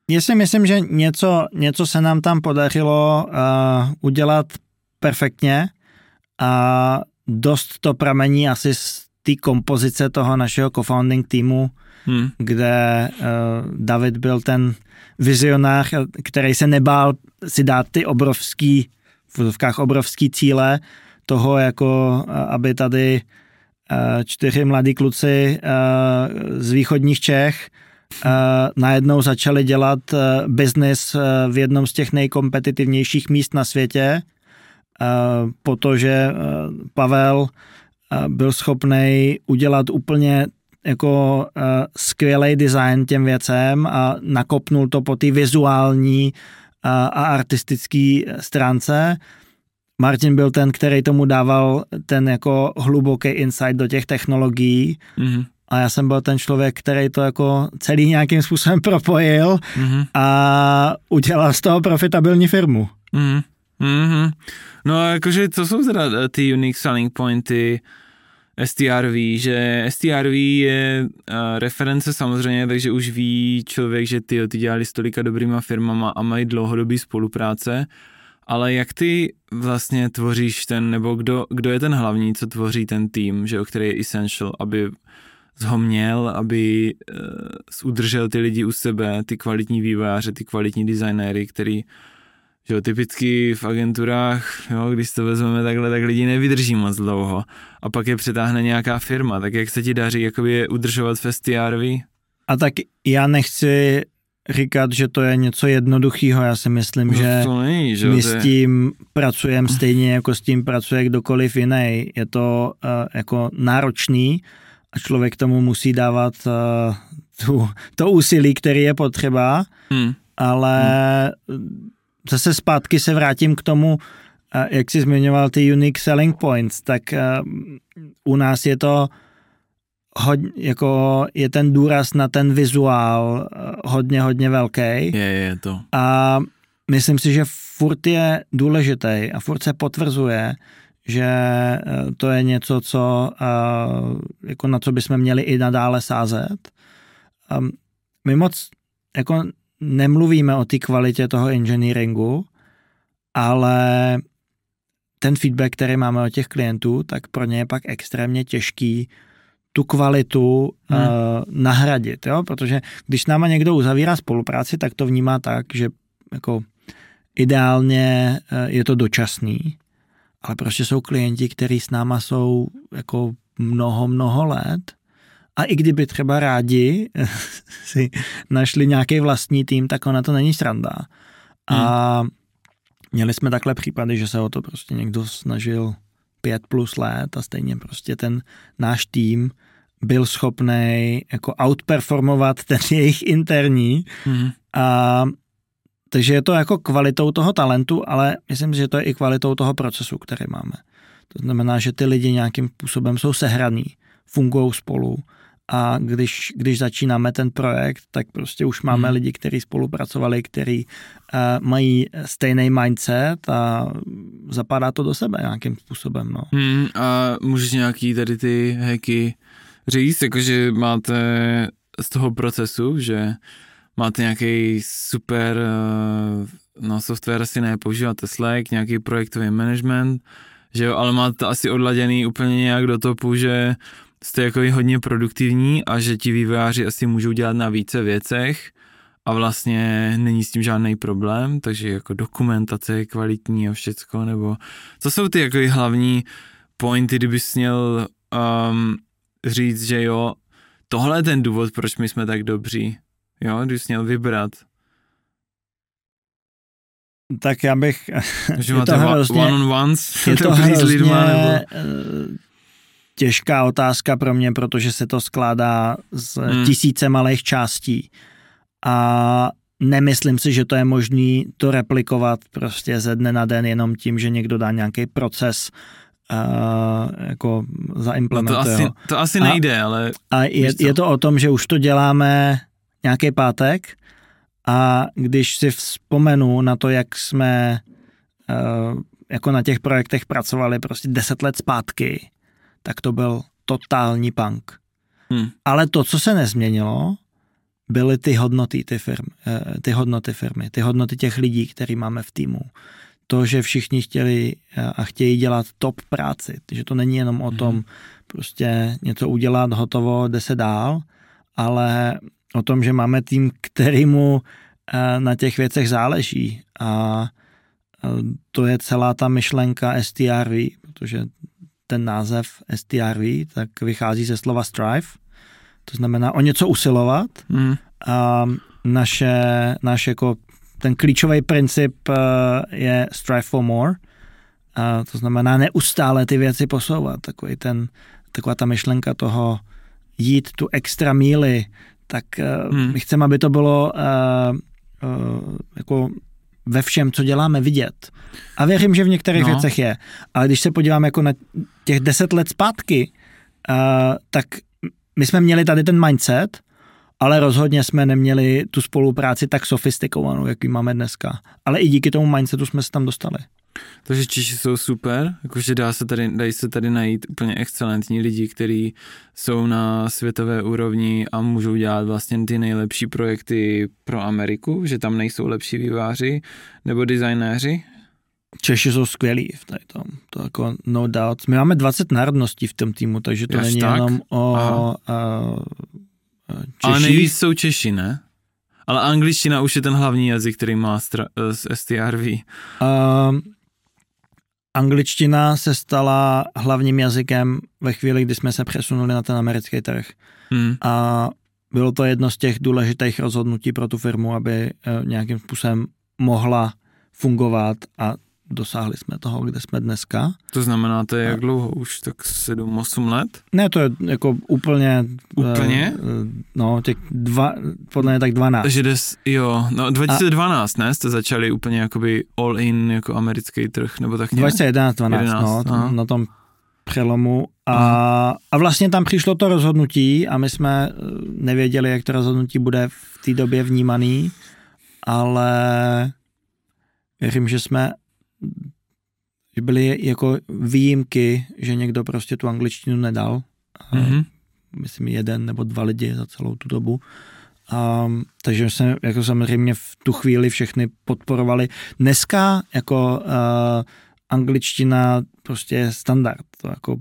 Já si myslím, že něco, něco se nám tam podařilo uh, udělat perfektně a dost to pramení asi z té kompozice toho našeho co-founding týmu, hmm. kde uh, David byl ten vizionář, který se nebál si dát ty obrovský, v vozovkách obrovský cíle toho, jako aby tady uh, čtyři mladí kluci uh, z východních Čech uh, najednou začali dělat uh, biznis uh, v jednom z těch nejkompetitivnějších míst na světě, protože uh, Pavel uh, byl schopný udělat úplně jako uh, skvělý design těm věcem a nakopnul to po té vizuální uh, a artistické stránce. Martin byl ten, který tomu dával ten jako hluboký insight do těch technologií mm-hmm. A já jsem byl ten člověk, který to jako celý nějakým způsobem propojil mm-hmm. a udělal z toho profitabilní firmu. Mm-hmm. Mm-hmm. No a jakože to jsou teda eh, ty unique selling pointy STRV, že STRV je uh, reference samozřejmě, takže už ví člověk, že ty, ty dělali s tolika dobrýma firmama a mají dlouhodobý spolupráce, ale jak ty vlastně tvoříš ten, nebo kdo, kdo je ten hlavní, co tvoří ten tým, že, který je essential, aby ho měl, aby uh, udržel ty lidi u sebe, ty kvalitní vývojáře, ty kvalitní designéry, který že jo, typicky v agenturách, jo, když to vezmeme takhle, tak lidi nevydrží moc dlouho a pak je přetáhne nějaká firma, tak jak se ti daří jakoby je udržovat festiárví? A tak já nechci říkat, že to je něco jednoduchého. Já si myslím, no, že, není, že my s tím pracujeme stejně, jako s tím pracuje kdokoliv jiný. Je to uh, jako náročný, a člověk tomu musí dávat uh, tu, to úsilí, který je potřeba, hmm. ale hmm. Zase zpátky se vrátím k tomu, uh, jak jsi zmiňoval ty unique selling points, tak uh, u nás je to hodně, jako je ten důraz na ten vizuál hodně, hodně velký. Je, je to. A myslím si, že furt je důležitý a furt se potvrzuje, že eh, to je něco, co, eh, jako na co bychom měli i nadále sázet. Ehm, my moc jako nemluvíme o té kvalitě toho engineeringu, ale ten feedback, který máme od těch klientů, tak pro ně je pak extrémně těžký tu kvalitu hmm. uh, nahradit, jo? protože když s náma někdo uzavírá spolupráci, tak to vnímá tak, že jako ideálně uh, je to dočasný, ale prostě jsou klienti, kteří s náma jsou jako mnoho, mnoho let a i kdyby třeba rádi si našli nějaký vlastní tým, tak ona to není sranda. A hmm. měli jsme takhle případy, že se o to prostě někdo snažil pět plus let a stejně prostě ten náš tým byl schopný jako outperformovat ten jejich interní hmm. a takže je to jako kvalitou toho talentu, ale myslím, že to je i kvalitou toho procesu, který máme. To znamená, že ty lidi nějakým způsobem jsou sehraný, fungují spolu a když, když začínáme ten projekt, tak prostě už máme hmm. lidi, kteří spolupracovali, kteří uh, mají stejný mindset a zapadá to do sebe nějakým způsobem. No. Hmm, a můžeš nějaký tady ty hacky říct, jakože máte z toho procesu, že máte nějaký super eh, no, software, asi ne, používáte Slack, nějaký projektový management, že jo, ale máte asi odladěný úplně nějak do topu, že jste jako hodně produktivní a že ti vývojáři asi můžou dělat na více věcech a vlastně není s tím žádný problém, takže jako dokumentace je kvalitní a všecko, nebo co jsou ty jako hlavní pointy, kdybys měl um, říct, že jo, tohle je ten důvod, proč my jsme tak dobří, Jo, když jsi měl vybrat. Tak já bych... Že máte to hrozně, one on ones, je to hrozně lidma, nebo... Těžká otázka pro mě, protože se to skládá z hmm. tisíce malých částí. A nemyslím si, že to je možné to replikovat prostě ze dne na den jenom tím, že někdo dá nějaký proces uh, jako zaimplementuje. No to, asi, to asi nejde, a, ale... A je, je to o tom, že už to děláme nějaký pátek a když si vzpomenu na to, jak jsme uh, jako na těch projektech pracovali prostě deset let zpátky, tak to byl totální punk. Hmm. Ale to, co se nezměnilo, byly ty hodnoty, ty, firmy, eh, ty hodnoty firmy, ty hodnoty těch lidí, který máme v týmu. To, že všichni chtěli eh, a chtějí dělat top práci, že to není jenom o tom hmm. prostě něco udělat, hotovo, jde se dál, ale o tom, že máme tým, kterýmu eh, na těch věcech záleží a to je celá ta myšlenka STRV, protože ten název STRV tak vychází ze slova strive, to znamená o něco usilovat. Mm. A naše, naše jako ten klíčový princip eh, je strive for more. A to znamená neustále ty věci posouvat. Takový ten, taková ta myšlenka toho jít tu extra míly, tak hmm. my chceme, aby to bylo uh, uh, jako ve všem, co děláme, vidět. A věřím, že v některých no. věcech je. Ale když se podíváme jako na těch deset let zpátky, uh, tak my jsme měli tady ten mindset, ale rozhodně jsme neměli tu spolupráci tak sofistikovanou, jaký máme dneska. Ale i díky tomu mindsetu jsme se tam dostali. Takže Češi jsou super, jakože dá se tady, dají se tady najít úplně excelentní lidi, kteří jsou na světové úrovni a můžou dělat vlastně ty nejlepší projekty pro Ameriku, že tam nejsou lepší výváři nebo designéři. Češi jsou skvělí v tady tom, to jako no doubt. My máme 20 národností v tom týmu, takže to Až není tak? jenom o uh, Češi. Ale nejvíc jsou Češi, ne? Ale angličtina už je ten hlavní jazyk, který má stra- z STRV. Uh, angličtina se stala hlavním jazykem ve chvíli, kdy jsme se přesunuli na ten americký trh. Hmm. A bylo to jedno z těch důležitých rozhodnutí pro tu firmu, aby eh, nějakým způsobem mohla fungovat a dosáhli jsme toho, kde jsme dneska. To znamená, to je jak dlouho už, tak 7-8 let? Ne, to je jako úplně... Úplně? Uh, no, těch dva, podle mě tak 12. Takže des, jo, no 2012, a, ne, jste začali úplně jakoby all in jako americký trh, nebo tak 2011, 12, 11, no, aha. na tom přelomu a, a vlastně tam přišlo to rozhodnutí a my jsme eh, nevěděli, jak to rozhodnutí bude v té době vnímaný, ale věřím, že jsme že byly jako výjimky, že někdo prostě tu angličtinu nedal. Mm-hmm. Myslím jeden nebo dva lidi za celou tu dobu. A, takže jsme jako samozřejmě v tu chvíli všechny podporovali. Dneska jako uh, angličtina prostě je standard. To jako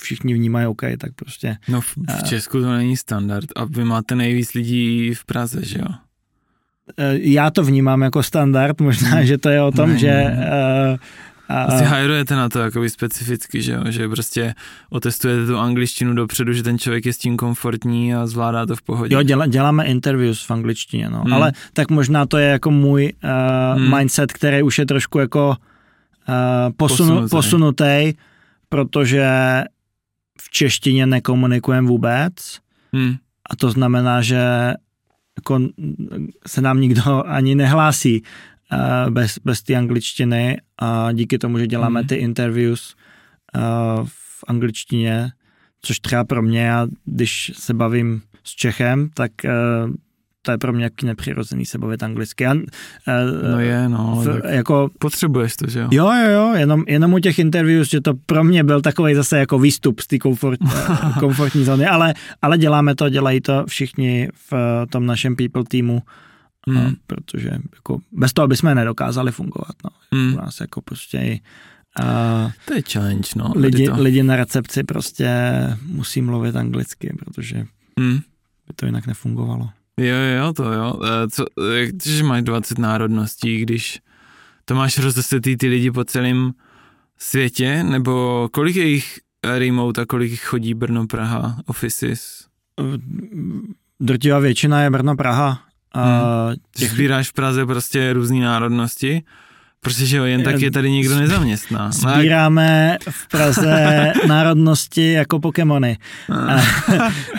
všichni vnímají OK, tak prostě... No v, v Česku to není standard a vy máte nejvíc lidí v Praze, že jo? Eh, já to vnímám jako standard, možná, hmm. že to je o tom, ne, že... Uh, asi hajrujete na to jakoby specificky, že jo? že prostě otestujete tu angličtinu dopředu, že ten člověk je s tím komfortní a zvládá to v pohodě. Jo, děla, děláme interviews v angličtině, no. Hmm. ale tak možná to je jako můj uh, hmm. mindset, který už je trošku jako uh, posunu, posunutý. posunutý, protože v češtině nekomunikujeme vůbec hmm. a to znamená, že jako se nám nikdo ani nehlásí bez, bez té angličtiny a díky tomu, že děláme mm. ty interviews uh, v angličtině, což třeba pro mě, já, když se bavím s Čechem, tak uh, to je pro mě jaký nepřirozený se bavit anglicky. Já, uh, no je, no. V, jako, potřebuješ to, že jo? Jo, jo, jo, jenom, jenom u těch interviews, že to pro mě byl takový zase jako výstup z té komfort, komfortní zóny, ale, ale děláme to, dělají to všichni v tom našem people týmu, hmm. a, protože jako bez toho bychom nedokázali fungovat. No. Hmm. U nás jako prostě a to je challenge, no. Lidi, to. lidi na recepci prostě musí mluvit anglicky, protože hmm. by to jinak nefungovalo. Jo, jo, to jo. Co, když máš 20 národností, když to máš rozesetý ty lidi po celém světě, nebo kolik je jich remote a kolik jich chodí Brno, Praha, offices? Drtivá většina je Brno, Praha. A hmm. těch... Sbíráš v Praze prostě různé národnosti? Protože jo, jen tak je tady nikdo nezaměstná. Sbíráme v Praze národnosti jako Pokémony.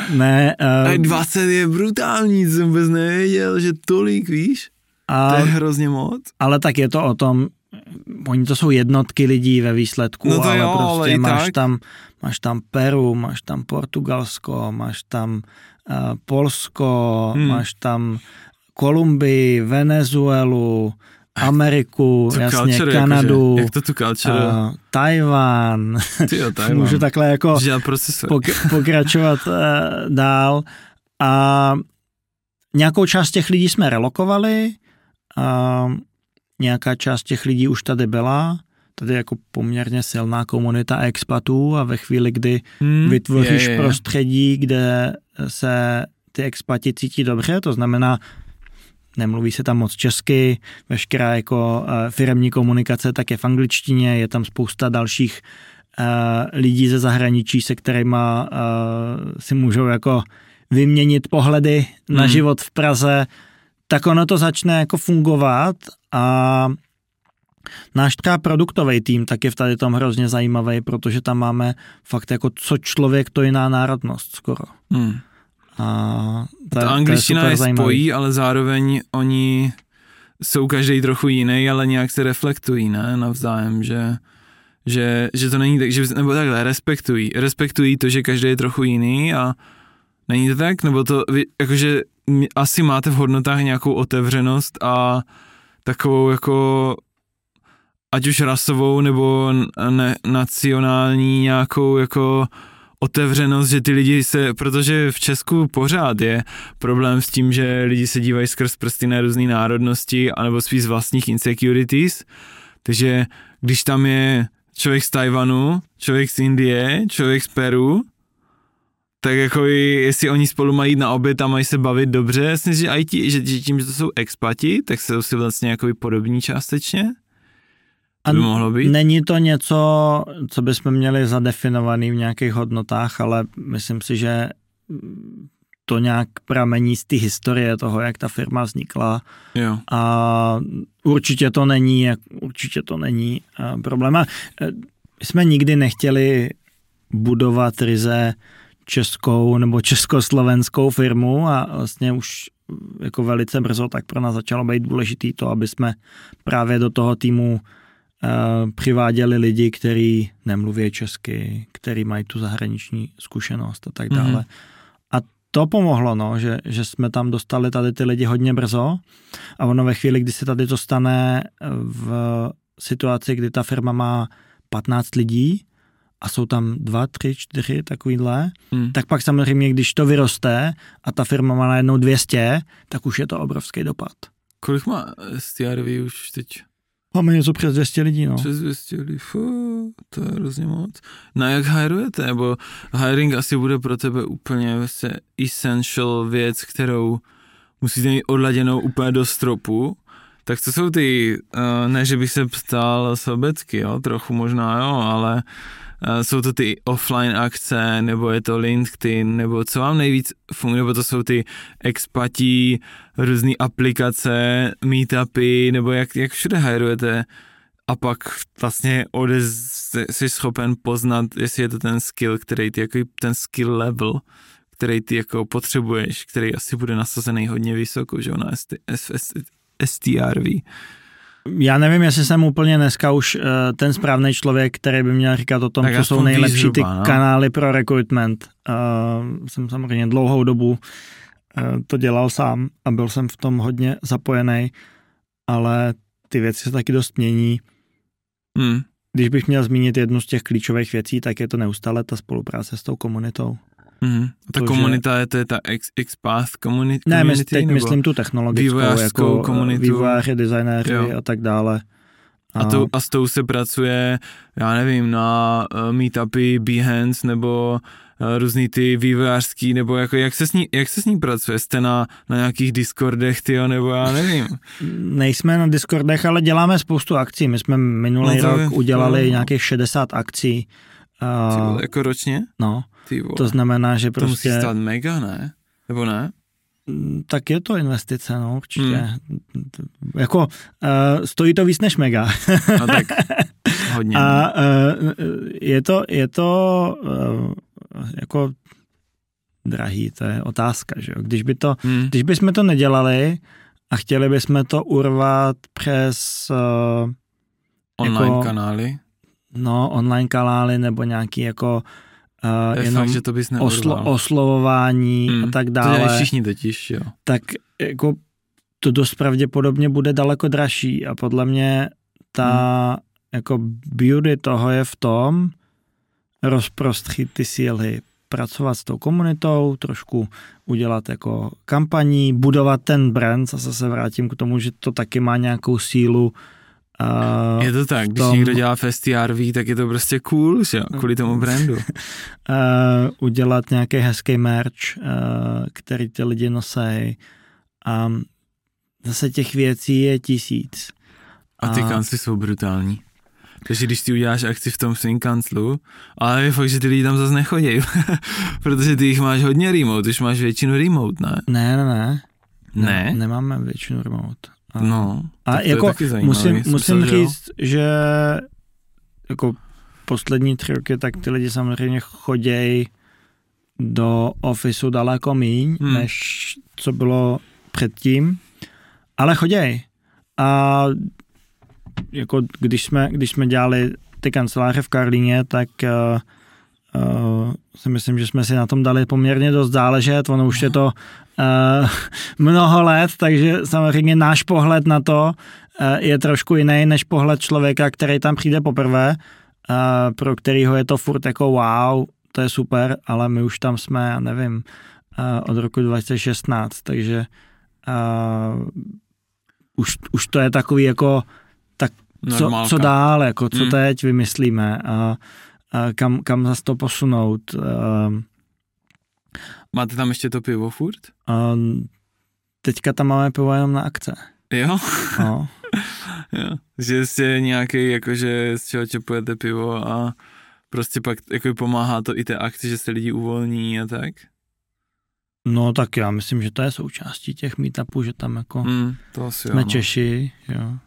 ne. Uh, 20 je brutální, jsem vůbec nevěděl, že tolik, víš? A, to je hrozně moc. Ale tak je to o tom, oni to jsou jednotky lidí ve výsledku, no to ale jo, prostě ale máš, tak. tam, máš tam Peru, máš tam Portugalsko, máš tam Polsko, hmm. máš tam Kolumbii, Venezuelu, Ameriku, to jasně, culture, Kanadu, jakože, jak to tu culture? Uh, Tajván. Tyjo, Tajván. Můžu takhle jako pok- pokračovat uh, dál. A nějakou část těch lidí jsme relokovali, a nějaká část těch lidí už tady byla, tady jako poměrně silná komunita expatů a ve chvíli, kdy hmm, vytvoříš je, je, je. prostředí, kde se ty expati cítí dobře, to znamená, nemluví se tam moc česky, veškerá jako uh, firmní komunikace tak je v angličtině, je tam spousta dalších uh, lidí ze zahraničí, se kterými uh, si můžou jako vyměnit pohledy hmm. na život v Praze, tak ono to začne jako fungovat a náš třeba produktový tým tak je v tady tom hrozně zajímavý, protože tam máme fakt jako co člověk, to jiná národnost skoro. Hmm. A ta, ta angličtina je, je spojí, ale zároveň oni jsou každý trochu jiný, ale nějak se reflektují, ne, navzájem, že, že, že to není tak, že, nebo takhle, respektují, respektují to, že každý je trochu jiný a není to tak, nebo to, jakože asi máte v hodnotách nějakou otevřenost a takovou jako ať už rasovou nebo ne, nacionální nějakou jako otevřenost, že ty lidi se, protože v Česku pořád je problém s tím, že lidi se dívají skrz prsty na různé národnosti anebo spíš z vlastních insecurities, takže když tam je člověk z Tajvanu, člověk z Indie, člověk z Peru, tak jako jestli oni spolu mají na oběd a mají se bavit dobře, jasně, že, IT, že, že tím, že to jsou expati, tak jsou si vlastně jako podobní částečně. A by mohlo být? Není to něco, co bychom měli zadefinovaný v nějakých hodnotách, ale myslím si, že to nějak pramení z té historie toho, jak ta firma vznikla. Jo. A určitě to není, určitě to není problém. A jsme nikdy nechtěli budovat ryze českou nebo československou firmu a vlastně už jako velice brzo tak pro nás začalo být důležitý to, aby jsme právě do toho týmu přiváděli lidi, kteří nemluví česky, kteří mají tu zahraniční zkušenost a tak dále. Mm-hmm. A to pomohlo, no, že, že jsme tam dostali tady ty lidi hodně brzo a ono ve chvíli, kdy se tady to stane v situaci, kdy ta firma má 15 lidí, a jsou tam dva, tři, čtyři takovýhle, hmm. tak pak samozřejmě, když to vyroste a ta firma má najednou 200, tak už je to obrovský dopad. Kolik má STRV už teď? Máme něco přes 200 lidí, no. Přes 200 lidí, fů, to je hrozně moc. No jak hirujete? Nebo hiring asi bude pro tebe úplně vlastně essential věc, kterou musíte mít odladěnou úplně do stropu. Tak to jsou ty, uh, ne, že bych se ptal sobecky, jo, trochu možná, jo, ale Eh, jsou to ty offline akce, nebo je to LinkedIn, nebo co vám nejvíc funguje, nebo to jsou ty expatí, různé aplikace, meetupy, nebo jak, jak všude hajrujete a pak vlastně odez, jsi schopen poznat, jestli je to ten skill, který ty, jako ten skill level, který ty jako potřebuješ, který asi bude nasazený hodně vysoko, že na ST, STRV já nevím, jestli jsem úplně dneska už uh, ten správný člověk, který by měl říkat o tom, tak co jsou nejlepší zhruba, ty no? kanály pro recruitment. Uh, jsem samozřejmě dlouhou dobu uh, to dělal sám a byl jsem v tom hodně zapojený, ale ty věci se taky dost mění. Hmm. Když bych měl zmínit jednu z těch klíčových věcí, tak je to neustále ta spolupráce s tou komunitou. Mm-hmm. Ta to, komunita je to je ta XPath community? Ne, my teď myslím tu technologickou, jako komunitu. vývojáři, designéři jo. a tak dále. A, a, to, a s tou se pracuje, já nevím, na uh, meetupy Behance nebo uh, různý ty vývojářský, nebo jako jak se s ní, jak se s ní pracuje? Jste na, na nějakých Discordech, tyjo, nebo já nevím. Nejsme na Discordech, ale děláme spoustu akcí. My jsme minulý no rok je, udělali no. nějakých 60 akcí. Uh, jako ročně? No. To znamená, že prostě... To musí prostě- stát mega, ne? Nebo ne? Mm, tak je to investice, no, určitě. Hmm. Jako, uh, stojí to víc než mega. no tak, hodně. A uh, je to, je to uh, jako drahý, to je otázka, že jo. Když, by to, hmm. když bychom to nedělali a chtěli bychom to urvat přes uh, Online jako, kanály? No, online kanály nebo nějaký jako uh, je jenom fakt, že to bys oslo, oslovování hmm, a tak dále. To všichni totiž, jo. Tak jako to dost pravděpodobně bude daleko dražší a podle mě ta hmm. jako beauty toho je v tom rozprostřit ty síly, pracovat s tou komunitou, trošku udělat jako kampaní, budovat ten brand, zase se vrátím k tomu, že to taky má nějakou sílu. Uh, je to tak, tom, když někdo dělá FestiRV, tak je to prostě cool, že kvůli tomu brandu. uh, udělat nějaký hezký merch, uh, který ty lidi nosí. A zase těch věcí je tisíc. A ty a... kancly jsou brutální. Takže když ty uděláš akci v tom svým kanclu, ale je fakt, že ty lidi tam zase nechodí, protože ty jich máš hodně remote, už máš většinu remote, ne? Ne, ne, ne. Ne? Nemáme většinu remote. A, no, a jako musím, musím říct, že jako poslední tři roky, tak ty lidi samozřejmě chodějí do ofisu daleko míň, hmm. než co bylo předtím, ale chodějí. A jako když jsme, když jsme dělali ty kanceláře v Karlíně, tak uh, uh, si myslím, že jsme si na tom dali poměrně dost záležet. Ono už je to uh, mnoho let, takže samozřejmě náš pohled na to uh, je trošku jiný než pohled člověka, který tam přijde poprvé, uh, pro kterýho je to furt jako wow, to je super, ale my už tam jsme, já nevím, uh, od roku 2016, takže uh, už, už to je takový jako tak co, co dál, jako co hmm. teď vymyslíme a, a kam, kam zase to posunout. A, Máte tam ještě to pivo furt? A, teďka tam máme pivo jenom na akce. Jo? No. jo. Že jste nějaký, jakože z čeho čepujete pivo a prostě pak jako pomáhá to i té akci, že se lidi uvolní a tak? No tak já myslím, že to je součástí těch meetupů, že tam jako mm, to asi jsme jo, no. Češi, jo.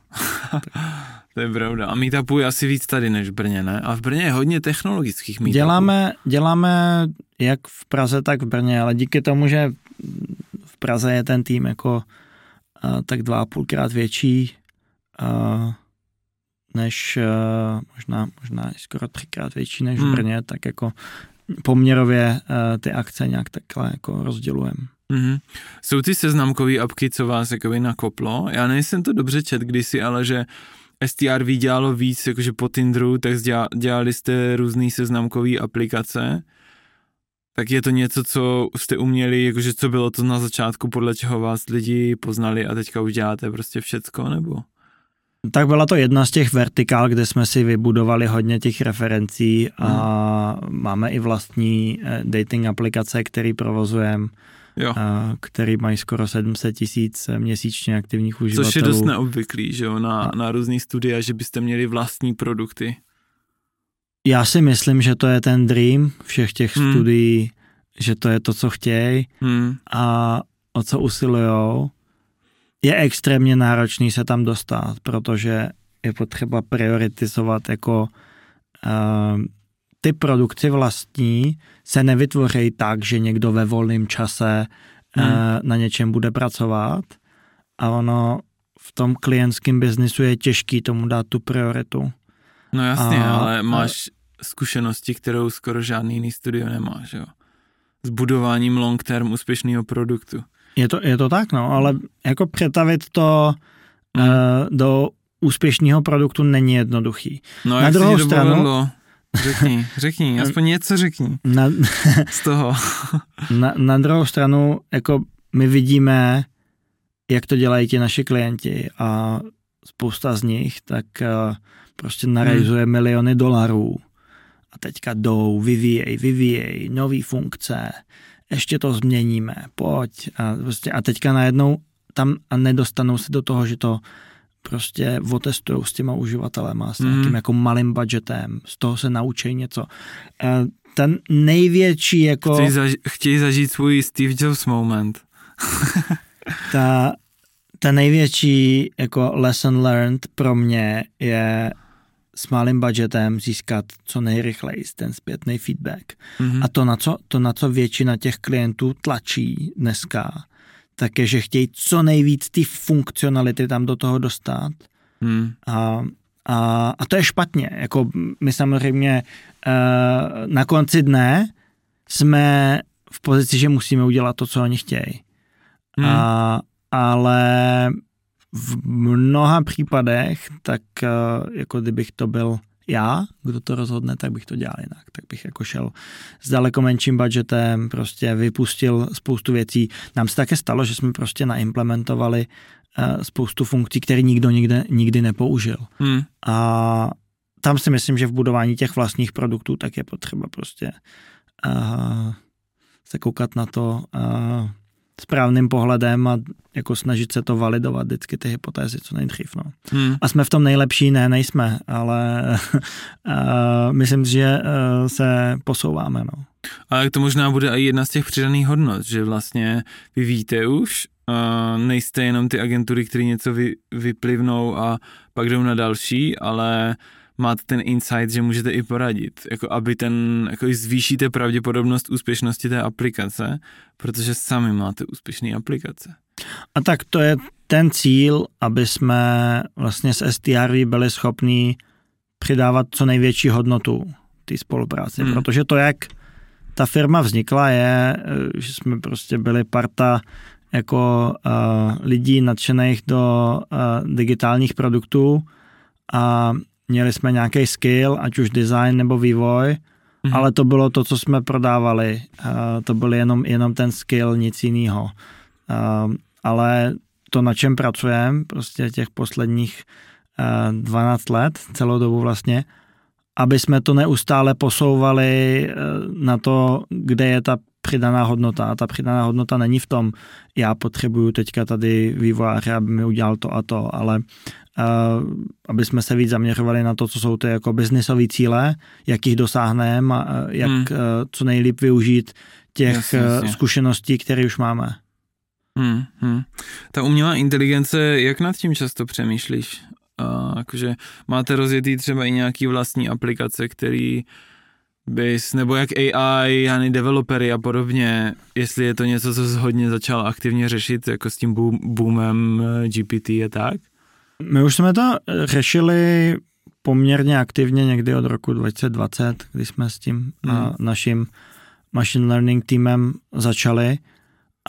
to je pravda. A meetupů je asi víc tady než v Brně, ne? A v Brně je hodně technologických meetupů. Děláme, děláme jak v Praze, tak v Brně, ale díky tomu, že v Praze je ten tým jako a, tak dva a půlkrát větší a, než a, možná, možná skoro třikrát větší než v hmm. Brně, tak jako poměrově uh, ty akce nějak takhle jako rozdělujeme. Mm-hmm. Jsou ty seznamkové apky, co vás jakoby nakoplo? Já nejsem to dobře čet kdysi, ale že STRV dělalo víc, jakože po Tinderu, tak dělali jste různé seznamkové aplikace. Tak je to něco, co jste uměli, jakože co bylo to na začátku, podle čeho vás lidi poznali a teďka už děláte prostě všecko, nebo? Tak byla to jedna z těch vertikál, kde jsme si vybudovali hodně těch referencí a hmm. máme i vlastní eh, dating aplikace, který provozujeme. Jo. A, který mají skoro 700 tisíc měsíčně aktivních uživatelů. Což je dost neobvyklý, že jo, na, na různý studia, že byste měli vlastní produkty. Já si myslím, že to je ten dream všech těch hmm. studií, že to je to, co chtějí hmm. a o co usilujou je extrémně náročný se tam dostat, protože je potřeba prioritizovat jako uh, ty produkty vlastní se nevytvoří tak, že někdo ve volném čase hmm. uh, na něčem bude pracovat a ono v tom klientském biznisu je těžký tomu dát tu prioritu. No jasně, a, ale máš zkušenosti, kterou skoro žádný jiný studio nemá, že jo? S budováním long term úspěšného produktu. Je to, je to tak, no, ale jako přetavit to mm. uh, do úspěšného produktu není jednoduchý. No, na druhou stranu, Řekni, řekni, aspoň něco řekni na, z toho. na, na druhou stranu, jako my vidíme, jak to dělají ti naši klienti a spousta z nich, tak uh, prostě narejzuje hmm. miliony dolarů a teďka jdou, vyvíjej, vyvíjej, nový funkce, ještě to změníme, pojď. A, prostě, a teďka najednou tam a nedostanou se do toho, že to prostě otestují s těma uživatelema, s mm. nějakým jako malým budgetem, z toho se naučí něco. A ten největší jako... Chtějí, zaž, chtějí zažít svůj Steve Jobs moment. ta, ta největší jako lesson learned pro mě je s malým budgetem získat co nejrychleji ten zpětný feedback. Mm-hmm. A to na, co, to, na co většina těch klientů tlačí dneska, tak je, že chtějí co nejvíc ty funkcionality tam do toho dostat. Hmm. A, a, a to je špatně. Jako my samozřejmě uh, na konci dne jsme v pozici, že musíme udělat to, co oni chtějí. Hmm. A, ale v mnoha případech, tak uh, jako kdybych to byl já, kdo to rozhodne, tak bych to dělal jinak. Tak bych jako šel s daleko menším budgetem, prostě vypustil spoustu věcí. Nám se také stalo, že jsme prostě naimplementovali uh, spoustu funkcí, které nikdo nikde, nikdy nepoužil. Hmm. A tam si myslím, že v budování těch vlastních produktů tak je potřeba prostě uh, se koukat na to uh, správným pohledem a jako snažit se to validovat vždycky ty hypotézy co nejdřív. No. Hmm. A jsme v tom nejlepší? Ne, nejsme, ale uh, myslím, že uh, se posouváme. No. Ale to možná bude i jedna z těch přidaných hodnot, že vlastně vy víte už, uh, nejste jenom ty agentury, které něco vy, vyplivnou a pak jdou na další, ale máte ten insight, že můžete i poradit, jako aby ten, jako zvýšíte pravděpodobnost úspěšnosti té aplikace, protože sami máte úspěšné aplikace. A tak to je ten cíl, aby jsme vlastně s STRV byli schopní přidávat co největší hodnotu té spolupráci, hmm. protože to, jak ta firma vznikla, je, že jsme prostě byli parta jako uh, lidí nadšených do uh, digitálních produktů a měli jsme nějaký skill, ať už design nebo vývoj, mm-hmm. ale to bylo to, co jsme prodávali. Uh, to byl jenom, jenom ten skill, nic jiného. Uh, ale to, na čem pracujeme, prostě těch posledních uh, 12 let, celou dobu vlastně, aby jsme to neustále posouvali uh, na to, kde je ta přidaná hodnota. A ta přidaná hodnota není v tom, já potřebuju teďka tady vývojáře, aby mi udělal to a to, ale uh, aby jsme se víc zaměřovali na to, co jsou ty jako biznisové cíle, jak jich dosáhneme a jak hmm. co nejlíp využít těch jasně, jasně. zkušeností, které už máme. Hmm, hmm. Ta umělá inteligence, jak nad tím často přemýšlíš? Uh, jakože máte rozjetý třeba i nějaký vlastní aplikace, který bys, nebo jak AI, Jany developery a podobně, jestli je to něco, co jsi hodně začal aktivně řešit, jako s tím boom, boomem eh, GPT a tak? My už jsme to řešili poměrně aktivně někdy od roku 2020, kdy jsme s tím hmm. a naším machine learning týmem začali.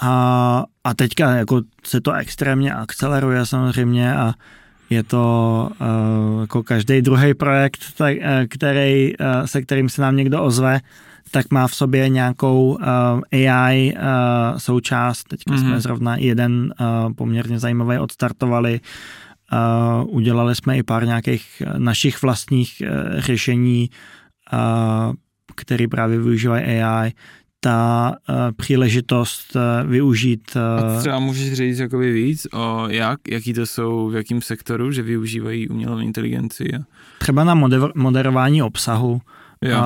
A, a teďka jako se to extrémně akceleruje samozřejmě a je to uh, jako každý druhý projekt, tak, uh, který, uh, se kterým se nám někdo ozve, tak má v sobě nějakou uh, AI uh, součást. Teďka mm-hmm. jsme mhm. zrovna jeden uh, poměrně zajímavý odstartovali. Uh, udělali jsme i pár nějakých našich vlastních uh, řešení, uh, který právě využívají AI ta uh, příležitost využít. A třeba můžeš říct jakoby víc o jak, jaký to jsou, v jakém sektoru, že využívají umělou inteligenci? Třeba na moder- moderování obsahu, jo.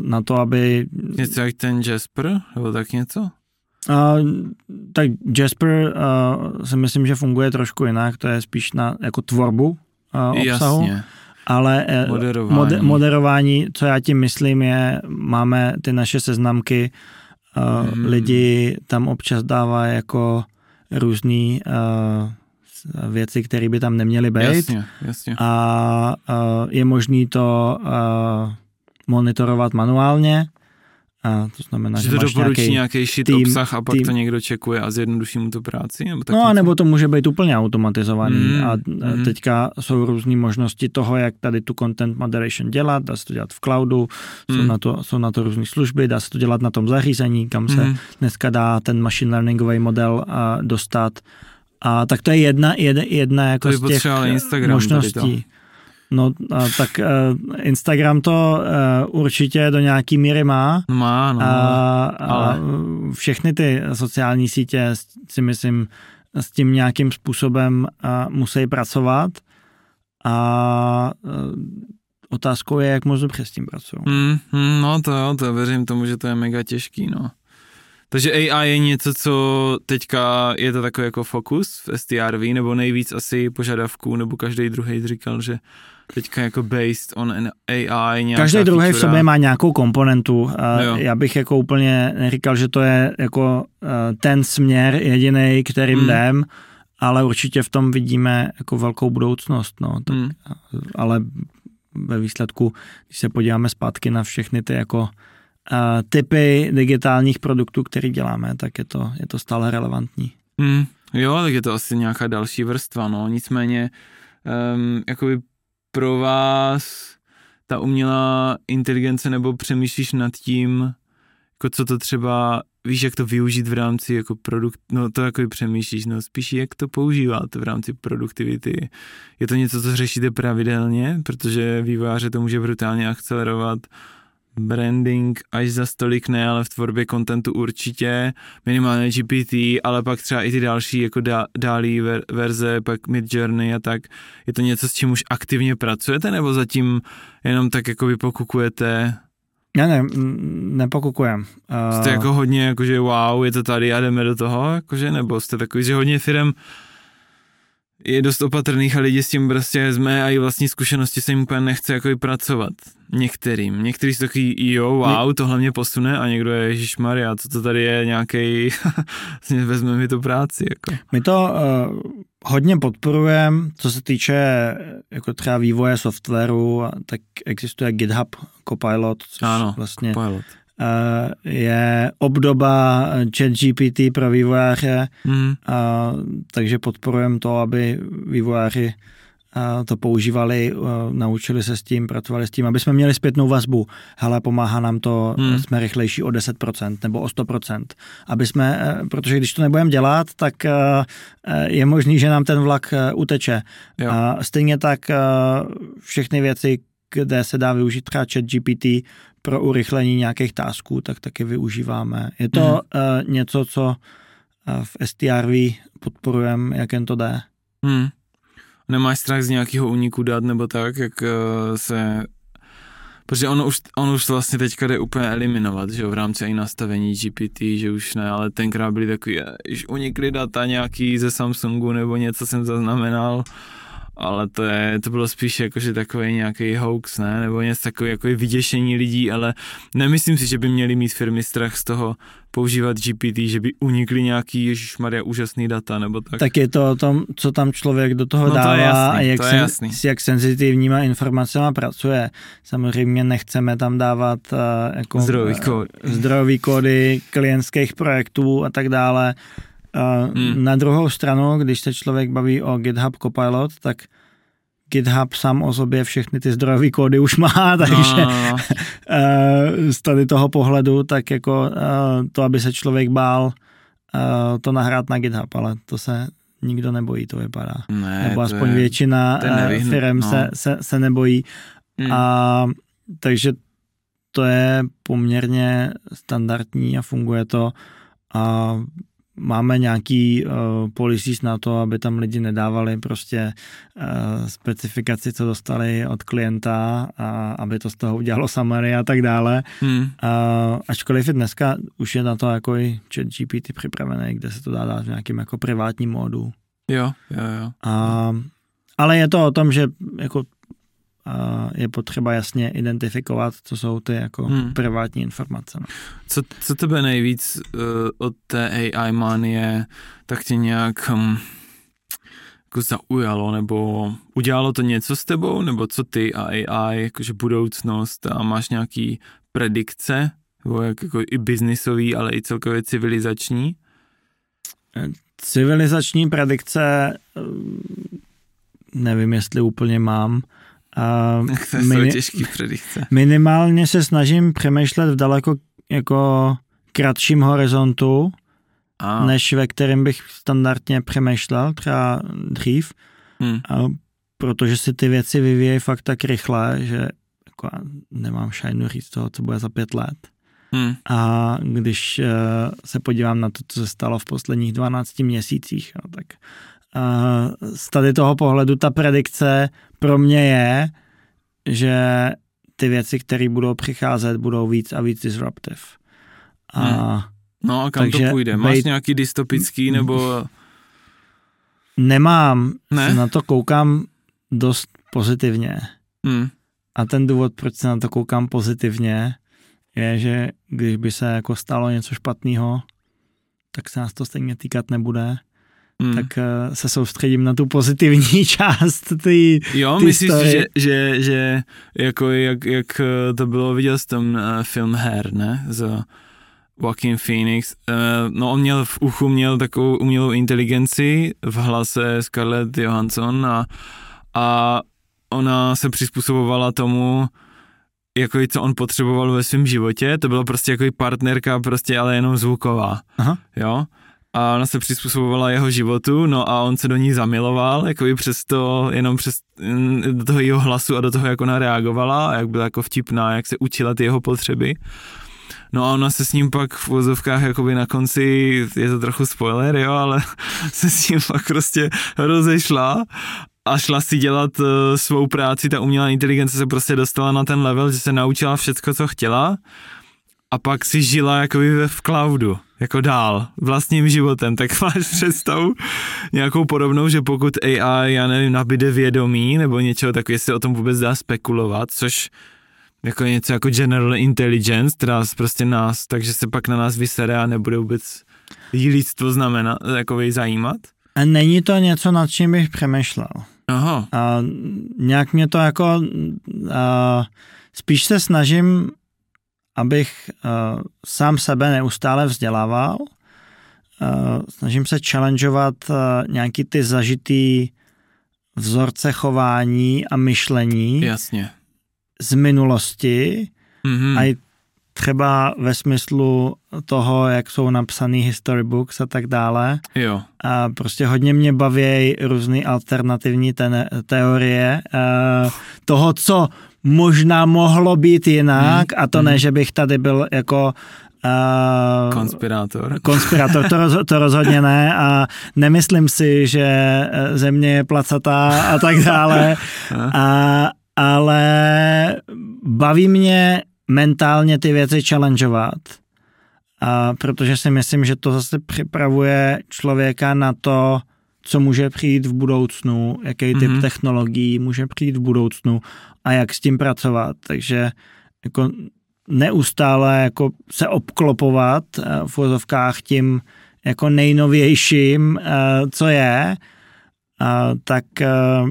Na to, aby... Něco jak ten Jasper, nebo tak něco? Uh, tak Jasper uh, si myslím, že funguje trošku jinak, to je spíš na jako tvorbu uh, obsahu. Jasně ale moderování. Moder, moderování, co já tím myslím, je, máme ty naše seznamky, uh, hmm. lidi tam občas dávají jako různý uh, věci, které by tam neměly být. Jasně, jasně. A uh, je možný to uh, monitorovat manuálně a to znamená, že, že to doporučí nějaký, nějaký shit tým, obsah a pak tým. to někdo čekuje a zjednoduší mu to práci? Nebo tak no a nebo to může být úplně automatizovaný mm, a mm. teďka jsou různé možnosti toho, jak tady tu content moderation dělat, dá se to dělat v cloudu, mm. jsou, na to, jsou na to různé služby, dá se to dělat na tom zařízení, kam se mm. dneska dá ten machine learningový model uh, dostat. A tak to je jedna, jedna, jedna jako to z těch Instagram možností. No a tak uh, Instagram to uh, určitě do nějaký míry má. Má, no. A, ale... všechny ty sociální sítě si myslím s tím nějakým způsobem uh, musí pracovat a uh, otázkou je, jak moc dobře s tím pracují. Mm, mm, no to jo, to věřím tomu, že to je mega těžký, no. Takže AI je něco, co teďka je to takový jako fokus v STRV, nebo nejvíc asi požadavků, nebo každý druhý říkal, že teďka jako based on an AI. Každý druhý v sobě má nějakou komponentu. Jo. Já bych jako úplně neříkal, že to je jako eh, ten směr jediný, kterým hmm. jdem, ale určitě v tom vidíme jako velkou budoucnost. No. Tak, hmm. Ale ve výsledku, když se podíváme zpátky na všechny ty jako typy digitálních produktů, které děláme, tak je to, je to stále relevantní. Hmm. Jo, tak je to asi nějaká další vrstva, no. Nicméně, um, jakoby pro vás ta umělá inteligence nebo přemýšlíš nad tím, jako co to třeba, víš, jak to využít v rámci jako produkt, no to jako přemýšlíš, no spíš jak to používat v rámci produktivity. Je to něco, co řešíte pravidelně, protože vývojáře to může brutálně akcelerovat, branding až za stolik ne, ale v tvorbě kontentu určitě, minimálně GPT, ale pak třeba i ty další jako dá, dálí ver, verze, pak Mid Journey a tak. Je to něco, s čím už aktivně pracujete, nebo zatím jenom tak jako vy pokukujete? Já ne, nepokukujem. Jste jako hodně, jakože wow, je to tady a jdeme do toho, jakože, nebo jste takový, že hodně firm je dost opatrných a lidi s tím prostě z mé a i vlastní zkušenosti se jim úplně nechce jako i pracovat. Některým. Některý jsou takový, jo, wow, tohle mě posune a někdo je, Ježíš Maria, co to tady je, nějaký, vezme mi to práci. Jako. My to uh, hodně podporujeme, co se týče jako třeba vývoje softwaru, tak existuje GitHub Copilot, což ano, vlastně Copilot je obdoba ChatGPT pro vývojáře, mm. takže podporujeme to, aby vývojáři eh, to používali, eh, naučili se s tím, pracovali s tím, aby jsme měli zpětnou vazbu. Hele, pomáhá nám to, hmm. jsme rychlejší o 10% nebo o 100%. Aby jsme, protože když to nebudeme dělat, tak je možný, že nám ten vlak uteče. Jo. Stejně tak všechny věci, kde se dá využít třeba chat GPT pro urychlení nějakých tásků, tak taky využíváme. Je to mm. uh, něco, co uh, v STRV podporujeme, jak jen to jde. Mm. Nemáš strach z nějakého úniku dat nebo tak, jak uh, se Protože ono už, ono už vlastně teďka jde úplně eliminovat, že jo, v rámci i nastavení GPT, že už ne, ale tenkrát byly takový, že unikly data nějaký ze Samsungu nebo něco jsem zaznamenal, ale to, je, to bylo spíš jakože takový nějaký hoax, ne? Nebo něco takové jako vyděšení lidí, ale nemyslím si, že by měli mít firmy strach z toho používat GPT, že by unikly nějaký Maria úžasný data nebo tak. Tak je to o tom, co tam člověk do toho no, dává to jasný, a jak, to sen, s jak senzitivníma informacemi pracuje. Samozřejmě nechceme tam dávat uh, jako, zdrojový, kód. uh, zdrojový kódy klientských projektů a tak dále hmm. Na druhou stranu, když se člověk baví o GitHub Copilot, tak GitHub sám o sobě všechny ty zdrojové kódy už má, takže no, no. z tady toho pohledu, tak jako to, aby se člověk bál to nahrát na GitHub, ale to se nikdo nebojí, to vypadá. Ne, Nebo aspoň je, většina firm no. se, se, se nebojí. Hmm. A, takže to je poměrně standardní a funguje to. A máme nějaký uh, policies na to, aby tam lidi nedávali prostě uh, specifikaci, co dostali od klienta a aby to z toho udělalo summary a tak dále. Hmm. Uh, ačkoliv je dneska už je na to jako i chat GPT připravený, kde se to dá dát v nějakém jako privátním módu. Jo, jo, jo. A, ale je to o tom, že jako je potřeba jasně identifikovat, co jsou ty jako hmm. privátní informace. No. Co, co tebe nejvíc uh, od té AI manie tak tě nějak um, jako zaujalo, nebo udělalo to něco s tebou, nebo co ty a AI, jakože budoucnost a máš nějaký predikce, nebo jak, jako i biznisový, ale i celkově civilizační? Civilizační predikce nevím, jestli úplně mám. A to mini- těžký predikce. Minimálně se snažím přemýšlet v daleko jako kratším horizontu, a. než ve kterém bych standardně přemýšlel, třeba dřív, hmm. a protože si ty věci vyvíjejí fakt tak rychle, že jako nemám šajnu říct toho, co bude za pět let. Hmm. A když uh, se podívám na to, co se stalo v posledních 12 měsících, no, tak z tady toho pohledu ta predikce pro mě je, že ty věci, které budou přicházet, budou víc a víc disruptive. A hmm. No a kam Takže to půjde? Máš bejt- nějaký dystopický nebo... Nemám, Ne? se na to koukám dost pozitivně. Hm. A ten důvod, proč se na to koukám pozitivně, je, že když by se jako stalo něco špatného, tak se nás to stejně týkat nebude. Hm. Tak eh, se soustředím na tu pozitivní část ty, Jo, ty myslíš, story. že, že, že jako jak, jak eh, to bylo, viděl jsi ten uh, film Her, ne? Z Joaquin Phoenix. Uh, no on měl v uchu měl takovou umělou inteligenci, v hlase Scarlett Johansson a, a ona se přizpůsobovala tomu, jako co on potřeboval ve svém životě, to bylo prostě jako partnerka, prostě ale jenom zvuková, Aha. jo. A ona se přizpůsobovala jeho životu, no a on se do ní zamiloval, jako i přes to, jenom přes mm, do toho jeho hlasu a do toho, jak ona reagovala a jak byla jako vtipná, jak se učila ty jeho potřeby. No a ona se s ním pak v vozovkách jakoby na konci, je to trochu spoiler, jo, ale se s ním pak prostě rozešla a šla si dělat uh, svou práci, ta umělá inteligence se prostě dostala na ten level, že se naučila všecko, co chtěla a pak si žila jakoby ve v cloudu, jako dál, vlastním životem, tak máš představu nějakou podobnou, že pokud AI, já nevím, nabide vědomí nebo něčeho tak jestli o tom vůbec dá spekulovat, což jako něco jako general intelligence, která prostě nás, takže se pak na nás vysere a nebude vůbec jí lidstvo znamená, jako zajímat. A není to něco, nad čím bych přemýšlel. Aha, A nějak mě to jako, a spíš se snažím, abych a, sám sebe neustále vzdělával. A, snažím se challengeovat a, nějaký ty zažitý vzorce chování a myšlení jasně. z minulosti Mhm. a i třeba ve smyslu toho, jak jsou napsaný history books a tak dále. Jo, A prostě hodně mě baví různé alternativní ten, teorie uh, toho, co možná mohlo být jinak Hmm, a to ne, že bych tady byl jako uh, konspirátor. konspirátor, to, roz, to rozhodně ne a nemyslím si, že eh, země je placatá a tak dále, a, ale baví mě mentálně ty věci challengeovat, a protože si myslím, že to zase připravuje člověka na to, co může přijít v budoucnu, jaký typ Mhm. technologií může přijít v budoucnu a jak s tím pracovat. Takže jako neustále jako se obklopovat eh, v vozovkách tím jako nejnovějším, eh, co je, tak, eh,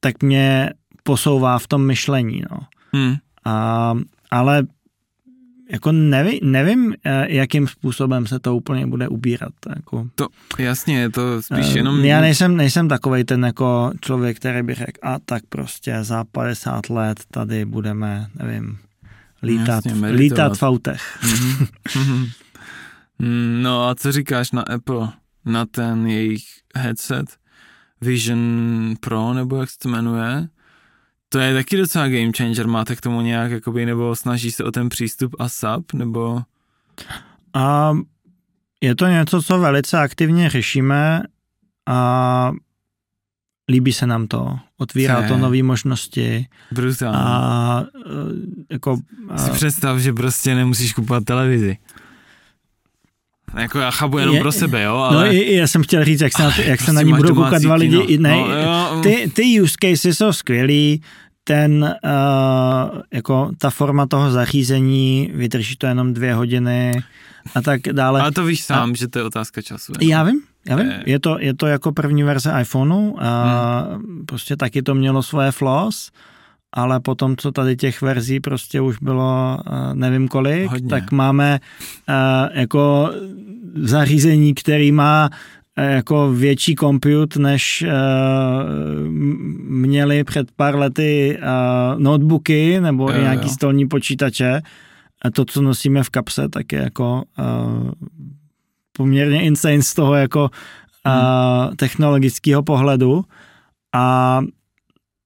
tak mě posouvá v tom myšlení. No. Hmm. A, ale jako neví, nevím, eh, jakým způsobem se to úplně bude ubírat. Jako, To, jasně, je to spíš eh, jenom... Já nejsem, nejsem takovej ten jako člověk, který by řekl, a tak prostě za 50 let tady budeme, nevím, lítat, Jasně, lítat v autech. Mhm. Mhm. Mm, no a co říkáš na Apple, na ten jejich headset Vision Pro, nebo jak se to jmenuje? To je taky docela game changer, máte k tomu nějak, jakoby, nebo snaží se o ten přístup ASAP, nebo... A je to něco, co velice aktivně řešíme a líbí se nám to. Otvírá Je. to nové možnosti Brutální. a eh, jako... Si A, představ, že prostě nemusíš kupovat televizi. Jako já chápu jenom Je- pro sebe, jo, no ale... i, já jsem chtěl říct, jak se na, to, jak se prostě na ní máš budou koukat dva lidi. I, ne, No, jo, ty, ty use cases jsou skvělý, ten, uh, jako ta forma toho zařízení, vydrží to jenom dvě hodiny a tak dále. ale to víš sám, že to je otázka času. jenom. Já vím, já vím. Je. To, je to jako první verze iPhoneu a Hmm. prostě taky to mělo svoje flaws, ale potom, co tady těch verzí prostě už bylo eh, nevím kolik, Hodně. tak máme eh, jako zařízení, který má jako větší compute, než měli před pár lety eh, notebooky nebo Jo, nějaký jo. stolní počítače. A to, co nosíme v kapse, tak je jako uh, poměrně insane z toho jako uh, technologického pohledu. A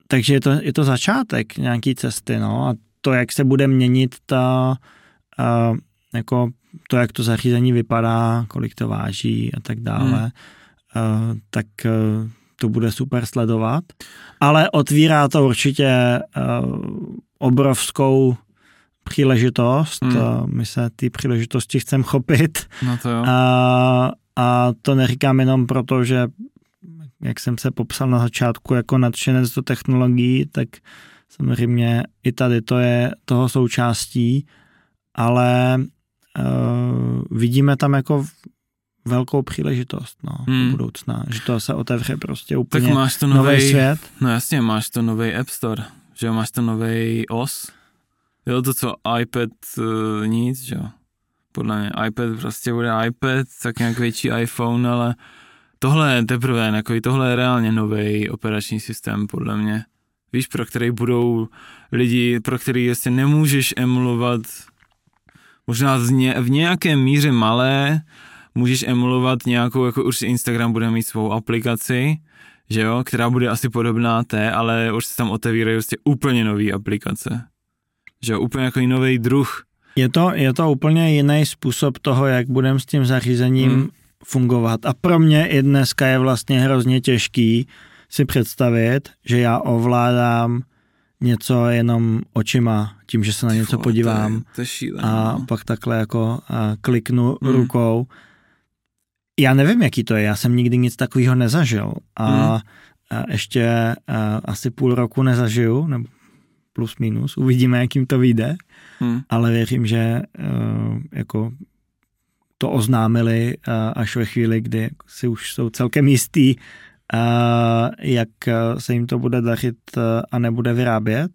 takže je to, je to začátek nějaký cesty, no. A to, jak se bude měnit ta, uh, jako to, jak to zařízení vypadá, kolik to váží a tak dále, Hmm. uh, tak uh, to bude super sledovat. Ale otvírá to určitě uh, obrovskou příležitost, hmm. my se ty příležitosti chceme chopit. No to jo. A, a to neříkám jenom proto, že jak jsem se popsal na začátku jako nadšenec do technologií, tak samozřejmě i tady to je toho součástí, ale uh, vidíme tam jako velkou příležitost no, hmm. do budoucna, že to se otevře prostě úplně tak máš to nový svět. No jasně, máš to nový App Store, že máš to nový OS, jo, to co iPad uh, nic, že jo. Podle mě iPad prostě bude iPad, tak nějak větší iPhone, ale tohle je teprve, jako tohle je reálně nový operační systém, podle mě. Víš, pro který budou lidi, pro který jestli nemůžeš emulovat možná v nějaké míře malé, můžeš emulovat nějakou, jako už Instagram bude mít svou aplikaci, že jo, která bude asi podobná té, ale už se tam otevírají prostě úplně nové aplikace. Že jo, úplně jako nový druh. Je to, je to úplně jiný způsob toho, jak budeme s tím zařízením hmm. fungovat. A pro mě i dneska je vlastně hrozně těžký si představit, že já ovládám něco jenom očima, tím, že se na něco podívám to je, to je šílený, a no. pak takhle jako a kliknu hmm. rukou já nevím, jaký to je, já jsem nikdy nic takového nezažil a, hmm. a ještě a, asi půl roku nezažiju, nebo plus minus, uvidíme, jakým to vyjde, hmm. ale věřím, že uh, jako to oznámili uh, až ve chvíli, kdy si už jsou celkem jistý, uh, jak se jim to bude dařit uh, a nebude vyrábět,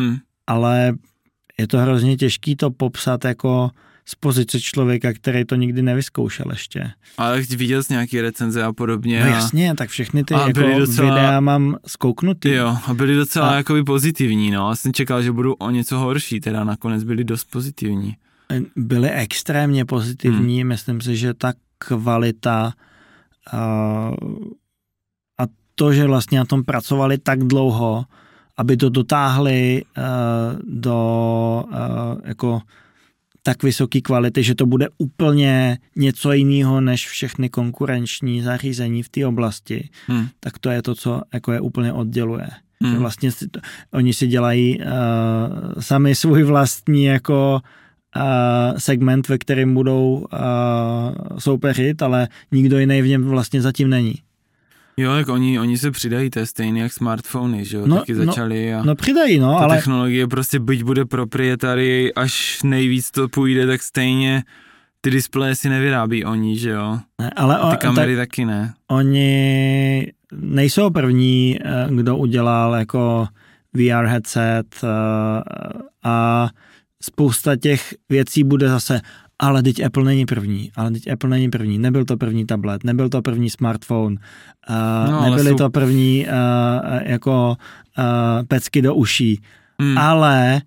hmm. ale je to hrozně těžký to popsat jako z pozice člověka, který to nikdy nevyzkoušel ještě. Ale viděl jsi nějaký recenze a podobně. No jasně, tak všechny ty jako docela, videa mám zkouknutý. Jo, a byly docela a... jakoby pozitivní, no. Já jsem čekal, že budou o něco horší, teda nakonec byly dost pozitivní. Byly extrémně pozitivní, hmm. myslím si, že ta kvalita a, a to, že vlastně na tom pracovali tak dlouho, aby to dotáhli uh, do uh, jako tak vysoké kvality, že to bude úplně něco jiného než všechny konkurenční zařízení v té oblasti, hmm. tak to je to, co jako je úplně odděluje. Hmm. Že vlastně si to, oni si dělají uh, sami svůj vlastní jako uh, segment, ve kterém budou uh, soupeřit, ale nikdo jiný v něm vlastně zatím není. Jo, jak oni, oni se přidají, to je stejně jak smartfony, že jo, no, taky začali no, a no přidají, no, ta ale... technologie prostě byť bude proprietary, až nejvíc to půjde, tak stejně ty displeje si nevyrábí oni, že jo. Ne, ale a ty kamery tak, taky ne. Oni nejsou první, eh, kdo udělal jako VR headset eh, a spousta těch věcí bude zase, ale teď Apple není první, ale teď Apple není první, nebyl to první tablet, nebyl to první smartphone, uh, no, nebyly jsou... to první uh, jako uh, pecky do uší, hmm. ale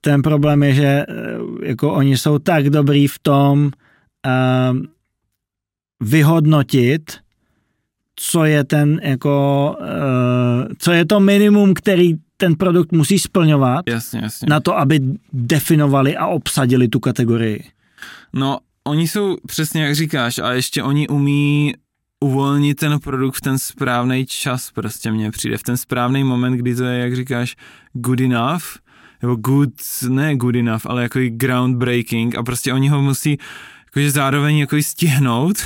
ten problém je, že uh, jako oni jsou tak dobrý v tom uh, vyhodnotit, co je ten jako, uh, co je to minimum, který ten produkt musí splňovat jasně, jasně. na to, aby definovali a obsadili tu kategorii. No, oni jsou přesně jak říkáš a ještě oni umí uvolnit ten produkt v ten správný čas, prostě mně přijde, v ten správný moment, kdy to je, jak říkáš, good enough, nebo good, ne good enough, ale jako groundbreaking a prostě oni ho musí jakože zároveň jako stihnout,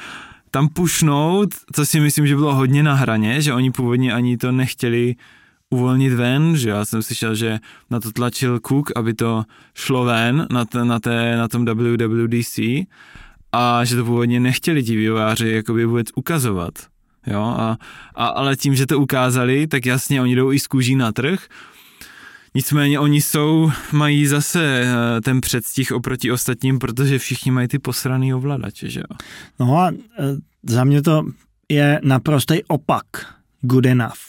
tam pušnout, co si myslím, že bylo hodně na hraně, že oni původně ani to nechtěli uvolnit ven, že já jsem slyšel, že na to tlačil Cook, aby to šlo ven na, t- na, té, na tom WWDC a že to původně nechtěli ti vývojáři jakoby vůbec ukazovat. Jo, a, a, ale tím, že to ukázali, tak jasně oni jdou i z kůží na trh, Nicméně oni jsou, mají zase eh, ten předstih oproti ostatním, protože všichni mají ty posraný ovladače, že jo? No a eh, za mě to je naprostý opak good enough.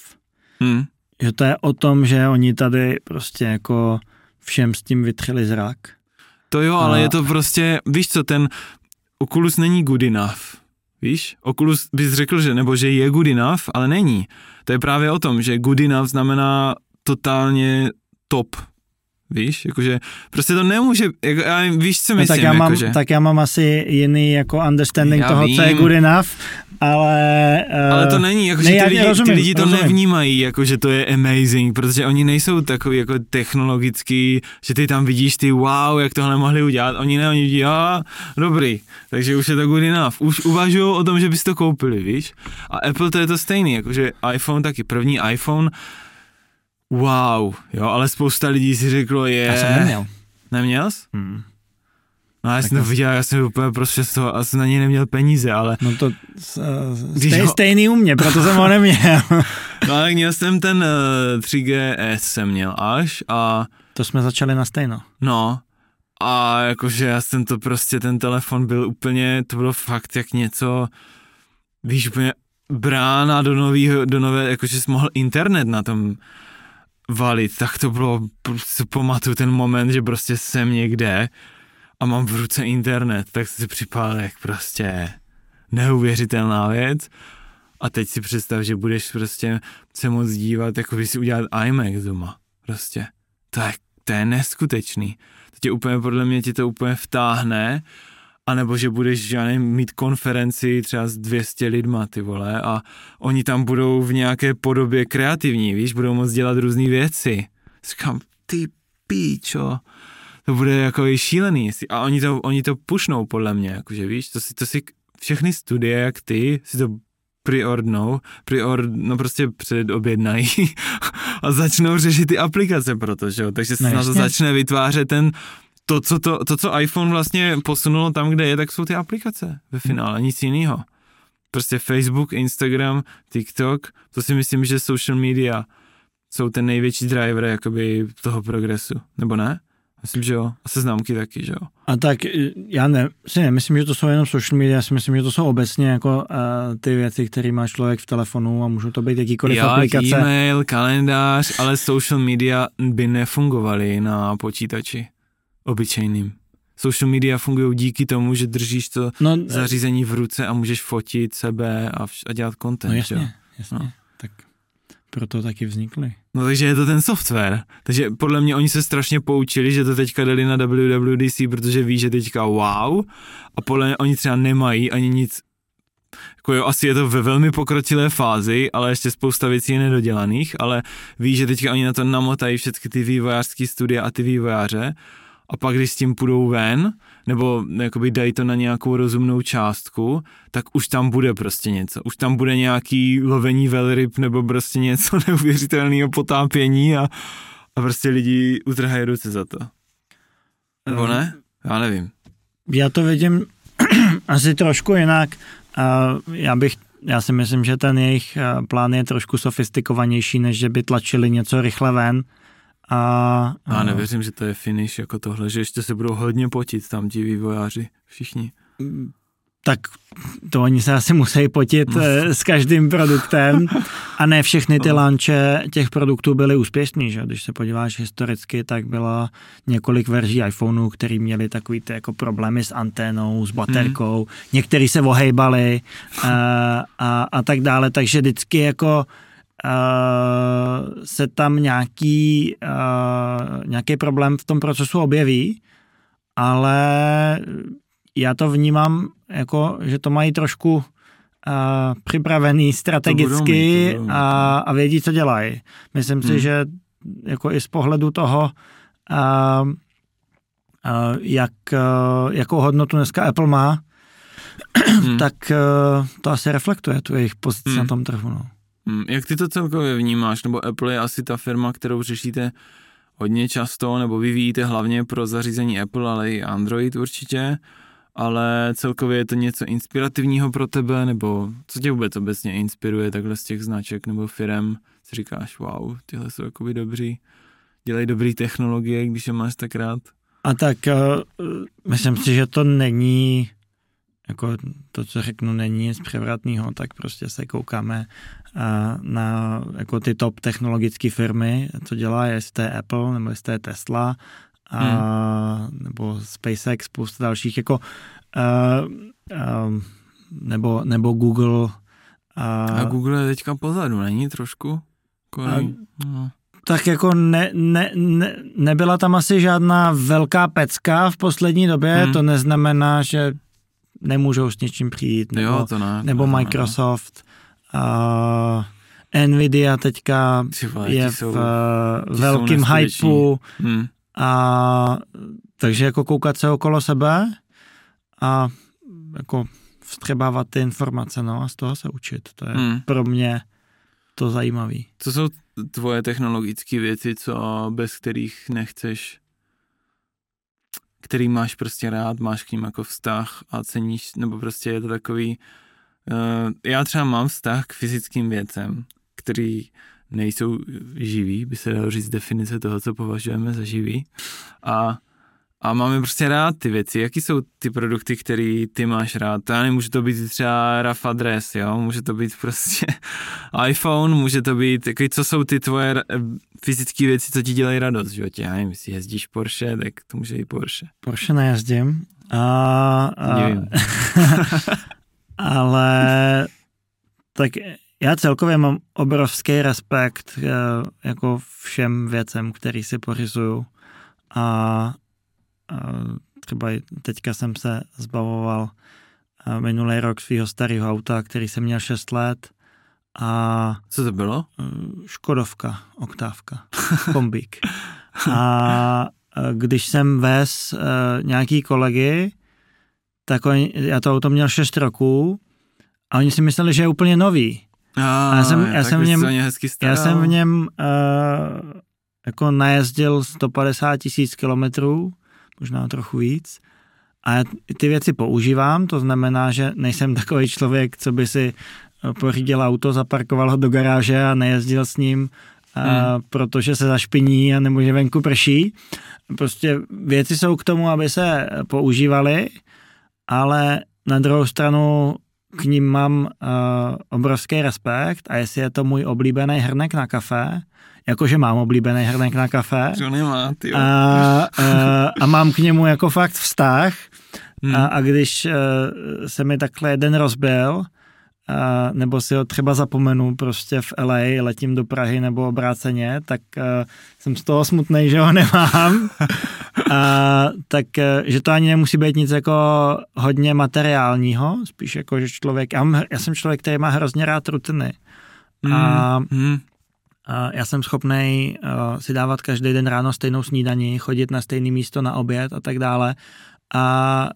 Hmm že to je o tom, že oni tady prostě jako všem s tím vytřeli zrak. To jo, ale a... je to prostě, víš co, ten Oculus není good enough. Víš, Oculus bys řekl, že nebo že je good enough, ale není. To je právě o tom, že good enough znamená totálně top. Víš, jakože prostě to nemůže, jako, já, víš, co myslím, no, tak, já mám, jakože. tak já mám asi jiný jako understanding já toho, vím. co je good enough ale... Uh, ale to není, jako, ne, ty, lidi, rozumím, ty lidi to rozumím. nevnímají, jako že to je amazing, protože oni nejsou takový jako technologický, že ty tam vidíš ty wow, jak tohle mohli udělat, oni ne, oni vidí, a dobrý, takže už je to good enough. Už uvažují o tom, že bys to koupili, víš? A Apple to je to stejný, jakože iPhone taky, první iPhone, wow, jo, ale spousta lidí si řeklo, je... Já jsem neměl. Neměl jsi? Hmm. No já jsem to viděl, já jsem úplně prostě z toho, asi na něj neměl peníze, ale... No to Když stej, ho- stejný u mě, proto jsem ho neměl. No ale měl jsem ten uh, 3GS jsem měl až a to jsme začali na stejno. no a jakože já jsem to prostě, ten telefon byl úplně, to bylo fakt jak něco, víš, úplně brána do nového, do nové, jakože jsi mohl internet na tom valit, tak to bylo, pamatuju ten moment, že prostě jsem někde a mám v ruce internet, tak si připadal jak prostě neuvěřitelná věc. A teď si představ, že budeš prostě se moc dívat, jako by si udělat IMAX doma. Prostě. To je, to je neskutečný. To tě úplně, podle mě ti to úplně vtáhne, anebo že budeš, já nevím, mít konferenci třeba s 200 lidma, ty vole, a oni tam budou v nějaké podobě kreativní, víš, budou moc dělat různé věci. Říkám, ty píčo, to bude jako i šílený. A oni to, oni to pušnou podle mě, jakože víš, to si, to si všechny studie, jak ty, si to priordnou, priord, no prostě předobjednají a začnou řešit ty aplikace proto, že jo, takže se No na to začne vytvářet ten, to co, to, to, co iPhone vlastně posunulo tam, kde je, tak jsou ty aplikace ve finále, nic jiného. Prostě Facebook, Instagram, TikTok, to si myslím, že social media jsou ten největší driver jakoby toho progresu, nebo ne? Myslím, že jo. A seznamky taky, že jo. A tak eh, já ne, si nemyslím, že to jsou jenom social media, já si myslím, že to jsou obecně jako uh, ty věci, které má člověk v telefonu a můžou to být jakýkoliv Já, aplikace. e-mail, kalendář, ale social media by nefungovaly na počítači obyčejným. Social media fungují díky tomu, že držíš to No, zařízení v ruce a můžeš fotit sebe a, vš- a dělat content, no že jo? jasně, jasně. No. Tak proto taky vznikly. No takže je to ten software. Takže podle mě oni se strašně poučili, že to teďka dali na WWDC, protože ví, že teďka wow. A podle mě oni třeba nemají ani nic jako jo, asi je to ve velmi pokročilé fázi, ale ještě spousta věcí je nedodělaných, ale ví, že teďka oni na to namotají všechny ty vývojářské studia a ty vývojáře a pak, když s tím půjdou ven, nebo jakoby dají to na nějakou rozumnou částku, tak už tam bude prostě něco. Už tam bude nějaký lovení velryb nebo prostě něco neuvěřitelného potápění a, a prostě lidi utrhají ruce za to. Nebo ne? Já nevím. Já to vidím asi trošku jinak. A já bych já si myslím, že ten jejich eh, plán je trošku sofistikovanější, než že by tlačili něco rychle ven. A, Já nevěřím, že to je finish jako tohle, že ještě se budou hodně potit tam ti vývojáři, všichni. tak to oni se asi musí potit eh, s každým produktem a ne všechny ty launche těch produktů byly úspěšný, že? Když se podíváš historicky, tak bylo několik verzí iPhoneů, který měli takový ty jako problémy s anténou, s baterkou, hmm. některý se ohejbali a, a, a tak dále, takže vždycky jako uh, se tam nějaký, uh, nějaký problém v tom procesu objeví, ale já to vnímám jako, že to mají trošku uh, připravený strategicky mít, a, a vědí, co dělají. Myslím Hmm. si, že jako i z pohledu toho, uh, uh, jak, uh, jakou hodnotu dneska Apple má, Hmm. tak uh, to asi reflektuje tu jejich pozici Hmm. na tom trhu. No. Hmm, Jak ty to celkově vnímáš? Nebo Apple je asi ta firma, kterou řešíte hodně často, nebo vyvíjíte hlavně pro zařízení Apple, ale i Android určitě, ale celkově je to něco inspirativního pro tebe, nebo co tě vůbec obecně inspiruje takhle z těch značek nebo firem? Si říkáš, wow, tyhle jsou jakoby dobří, dělají dobrý technologie, když je máš tak rád. A tak uh, myslím si, že to není jako to, co řeknu, není nic převratného, tak prostě se koukáme uh, na jako ty top technologické firmy, co dělá, jestli to je Apple, nebo jestli to je Tesla, a, hmm. nebo SpaceX, spousta dalších, jako uh, uh, nebo, nebo Google. Uh, A Google je teďka pozadu, není trošku? Jako, A- no. tak jako ne, ne, ne, nebyla tam asi žádná velká pecka v poslední době, hmm. to neznamená, že nemůžou s něčím přijít, nebo, jo, to ne, nebo ne, Microsoft. A Nvidia teďka vole, je v jsou, velkým jsou neskuteční. hypeu hm, a takže jako koukat se okolo sebe a jako vstřebávat ty informace, no a z toho se učit. To je hm. pro mě to zajímavý. Co jsou tvoje technologické věci, co bez kterých nechceš, který máš prostě rád, máš k ním jako vztah a ceníš, nebo prostě je to takový, uh, já třeba mám vztah k fyzickým věcem, který nejsou živý, by se dalo říct definice toho, co považujeme za živý. A, a máme prostě rád ty věci. Jaký jsou ty produkty, které ty máš rád? Já nevím, může to být třeba RAF adres, jo? Může to být prostě iPhone, může to být, jaký, co jsou ty tvoje ra- fyzické věci, co ti dělají radost v životě? Já nevím, jestli jezdíš Porsche, tak to může být Porsche. Porsche nejezdím. A, a, Nevím. ale tak já celkově mám obrovský respekt eh, jako všem věcem, který si pořizuju. A třeba teďka jsem se zbavoval eh, minulý rok svého starého auta, který jsem měl 6 let a Co to bylo? eh, Škodovka, oktávka, kombík. A eh, když jsem vez nějaký kolegy, tak oni, já to auto měl 6 roků a oni si mysleli, že je úplně nový. A, já jsem- já jsem v něm- Já jsem v něm uh, jako najezdil 150 tisíc kilometrů, možná trochu víc. A já ty věci používám, to znamená, že nejsem takový člověk, co by si eh, pořídil auto, zaparkoval ho do garáže a nejezdil s ním, uh, Hmm. protože se zašpiní a nebo že venku prší. Prostě věci jsou k tomu, aby se používaly, ale na druhou stranu k ním mám uh, obrovský respekt a jestli je to můj oblíbený hrnek na kafe, jakože mám oblíbený hrnek na kafe To nemá, ty a, a, a mám k němu jako fakt vztah Hmm. a, a když uh, se mi takhle jeden rozbil, a, nebo si ho třeba zapomenu prostě v LA, letím do Prahy nebo obráceně, tak uh, jsem z toho smutný, že ho nemám. a, tak, uh, že to ani nemusí být nic jako hodně materiálního, spíš jako, že člověk, já, mám, já jsem člověk, který má hrozně rád rutiny. a- hmm. Já jsem schopný uh, si dávat každý den ráno stejnou snídani, chodit na stejné místo na oběd a tak dále. A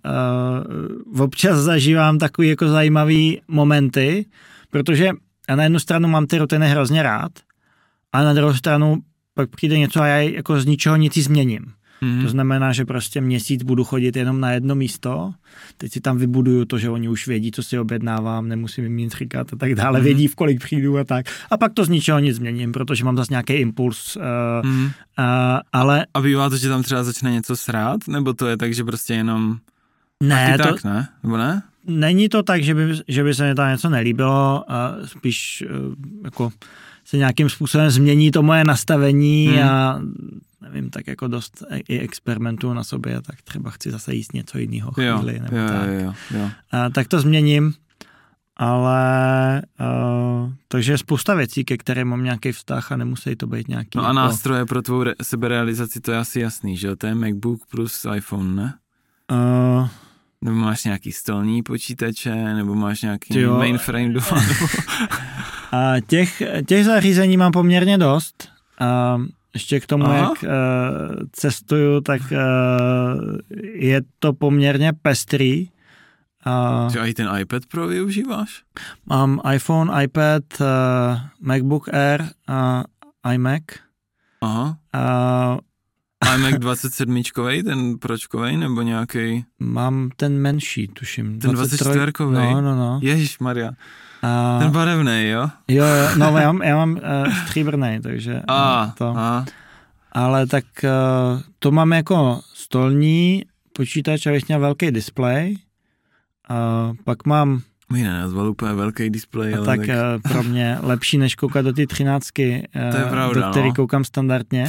uh, občas zažívám takový jako zajímavý momenty, protože já na jednu stranu mám ty rutiny hrozně rád, a na druhou stranu pak přijde něco a já jako z ničeho nic změním. Hmm. To znamená, že prostě měsíc budu chodit jenom na jedno místo, teď si tam vybuduju to, že oni už vědí, co si objednávám, nemusím jim nic říkat a tak dále, Mhm. vědí, v kolik přijdu a tak. A pak to z ničeho nic změním, protože mám zase nějaký impuls, uh, Hmm. uh, ale A bývá to, že tam třeba začne něco srát? Nebo to je tak, že prostě jenom ne, to, tak, ne? Nebo ne? není to tak, že by, že by se mi tam něco nelíbilo, a spíš uh, jako se nějakým způsobem změní to moje nastavení Hmm. a nevím, tak jako dost i experimentuju na sobě, tak třeba chci zase jíst něco jiného Jo, chvíli. Nebo jo, tak. jo, jo, jo. A, tak to změním, ale uh, takže je spousta věcí, ke kterým mám nějaký vztah a nemusí to být nějaký No a jako, nástroje pro tvou re- seberealizaci, to je asi jasný, že jo? To je MacBook plus iPhone, ne? uh, Nebo máš nějaký stolní počítače, nebo máš nějaký Jo. mainframe doma, nebo... a těch, těch zařízení mám poměrně dost. A ještě k tomu, Aha. jak uh, cestuju, tak uh, je to poměrně pestrý. A Že i ten iPad Pro využíváš? mám iPhone, iPad, uh, MacBook Air a iMac. Aha. A iMac 27, ten pročkovej, nebo nějaký mám ten menší, tuším. Ten 24-kovej? No, no, no. Ježíš Maria, A, ten barevný, jo? jo, jo, no, já mám, já mám uh, stříbrný, takže A, uh, to. a, Ale tak uh, to mám jako stolní počítač, abych měl velký displej. A pak mám, mi nenazval úplně velký displej, ale tak, tak, tak pro mě lepší, než koukat do ty třináctky, To je uh, pravda, do který no. koukám standardně.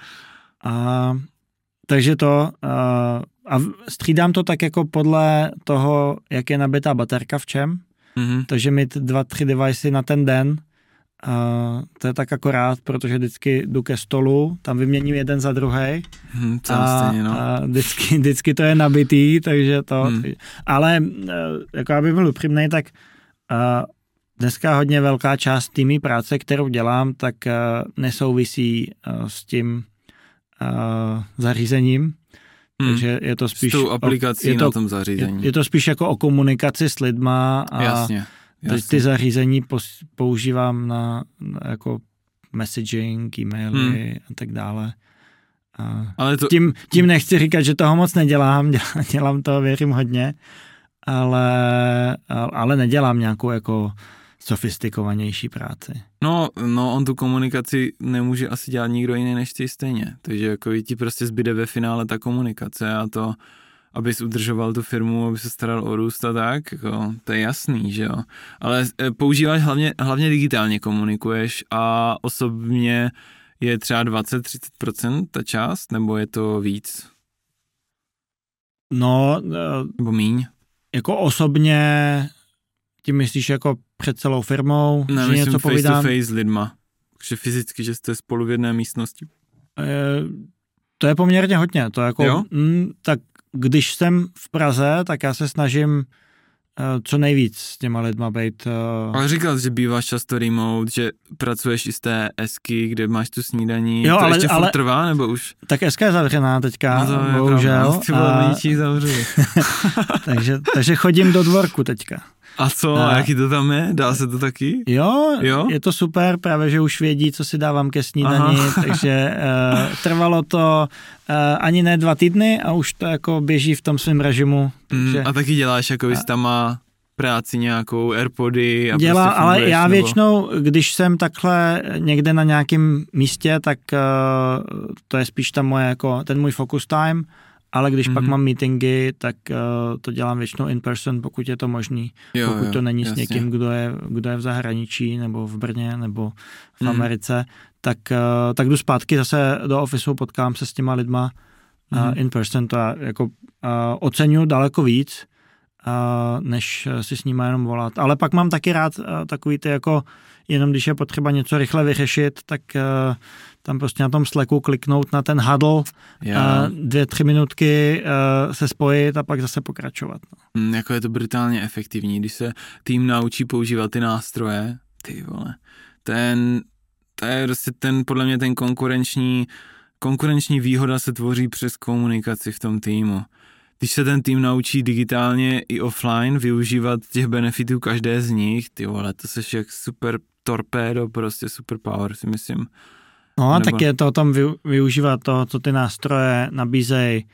a, takže to, uh, a střídám to tak jako podle toho, jak je nabitá baterka v čem. Mhm. Takže mít dva, tři devicey na ten den Uh, to je tak akorát, protože vždycky jdu ke stolu, tam vyměním jeden za druhý. Hmm, a, stejně, no. a vždycky, vždycky to je nabitý, takže to. Hmm. Ale uh, jako aby byl upřímný, tak uh, dneska hodně velká část týmí práce, kterou dělám, tak uh, nesouvisí uh, s tím zařízením. Hmm. Takže je to spíš... S tou aplikací o, je to, na tom zařízení. Je, je to spíš jako o komunikaci s lidma a Jasně. Jasně. Ty zařízení používám na, na jako messaging, e-maily hmm. a tak dále. A ale to... tím, tím nechci říkat, že toho moc nedělám, dělám, dělám to, věřím hodně, ale, ale nedělám nějakou jako sofistikovanější práci. No, no, on tu komunikaci nemůže asi dělat nikdo jiný než ty stejně, takže jako ti prostě zbyde ve finále ta komunikace a to, abys udržoval tu firmu, aby se staral o růst a tak, jako, to je jasný, že jo. Ale e, používáš hlavně, hlavně digitálně komunikuješ a osobně je třeba 20-30% ta část, nebo je to víc? No, e, nebo míň? Jako osobně, tím myslíš jako před celou firmou, ne, že myslím něco face povídám? to face s lidma, že fyzicky, že jste spolu v jedné místnosti. E, to je poměrně hodně, to jako, jo? m, tak když jsem v Praze, tak já se snažím uh, co nejvíc s těma lidma být. Uh... Ale říkal, že býváš často remote, že pracuješ i z té esky, kde máš tu snídaní. Jo, to ale, ještě ale, trvá, nebo už? Tak eska je zavřená teďka, no bohužel. Ty a... zavřeli. takže, takže chodím do dvorku teďka. A co, a jaký to tam je? Dá se to taky? Jo, jo, je to super, právě že už vědí, co si dávám ke snídani, Aha. takže uh, trvalo to uh, ani ne dva týdny a už to jako běží v tom svém režimu. Takže... Mm, a taky děláš jako a... tam má práci nějakou, Airpody a Dělá, prostě ale já nebo... většinou, když jsem takhle někde na nějakém místě, tak uh, to je spíš ta moje, jako, ten můj focus time, ale když mm-hmm. pak mhm. mám meetingy, tak uh, to dělám většinou in person, pokud je to možný. Jo, pokud jo, to není jasně. s někým, kdo je, kdo je v zahraničí, nebo v Brně, nebo v mm. Americe, tak, uh, tak jdu zpátky zase do ofisu, potkám se s těma lidma uh, in person. To já jako uh, oceňuji daleko víc, uh, než si s nimi jenom volat. Ale pak mám taky rád uh, takový ty jako, jenom když je potřeba něco rychle vyřešit, tak uh, tam prostě na tom Slacku kliknout na ten huddle, yeah. dvě, tři minutky uh, se spojit a pak zase pokračovat. No. Mm, jako je to brutálně efektivní, když se tým naučí používat ty nástroje, ty vole, ten, to je prostě ten, podle mě ten konkurenční, konkurenční výhoda se tvoří přes komunikaci v tom týmu. Když se ten tým naučí digitálně i offline využívat těch benefitů každé z nich, ty vole, to seš jak super torpédo, prostě super power, si myslím. No, Nebo... tak je to o tom využívat to, co ty nástroje nabízejí,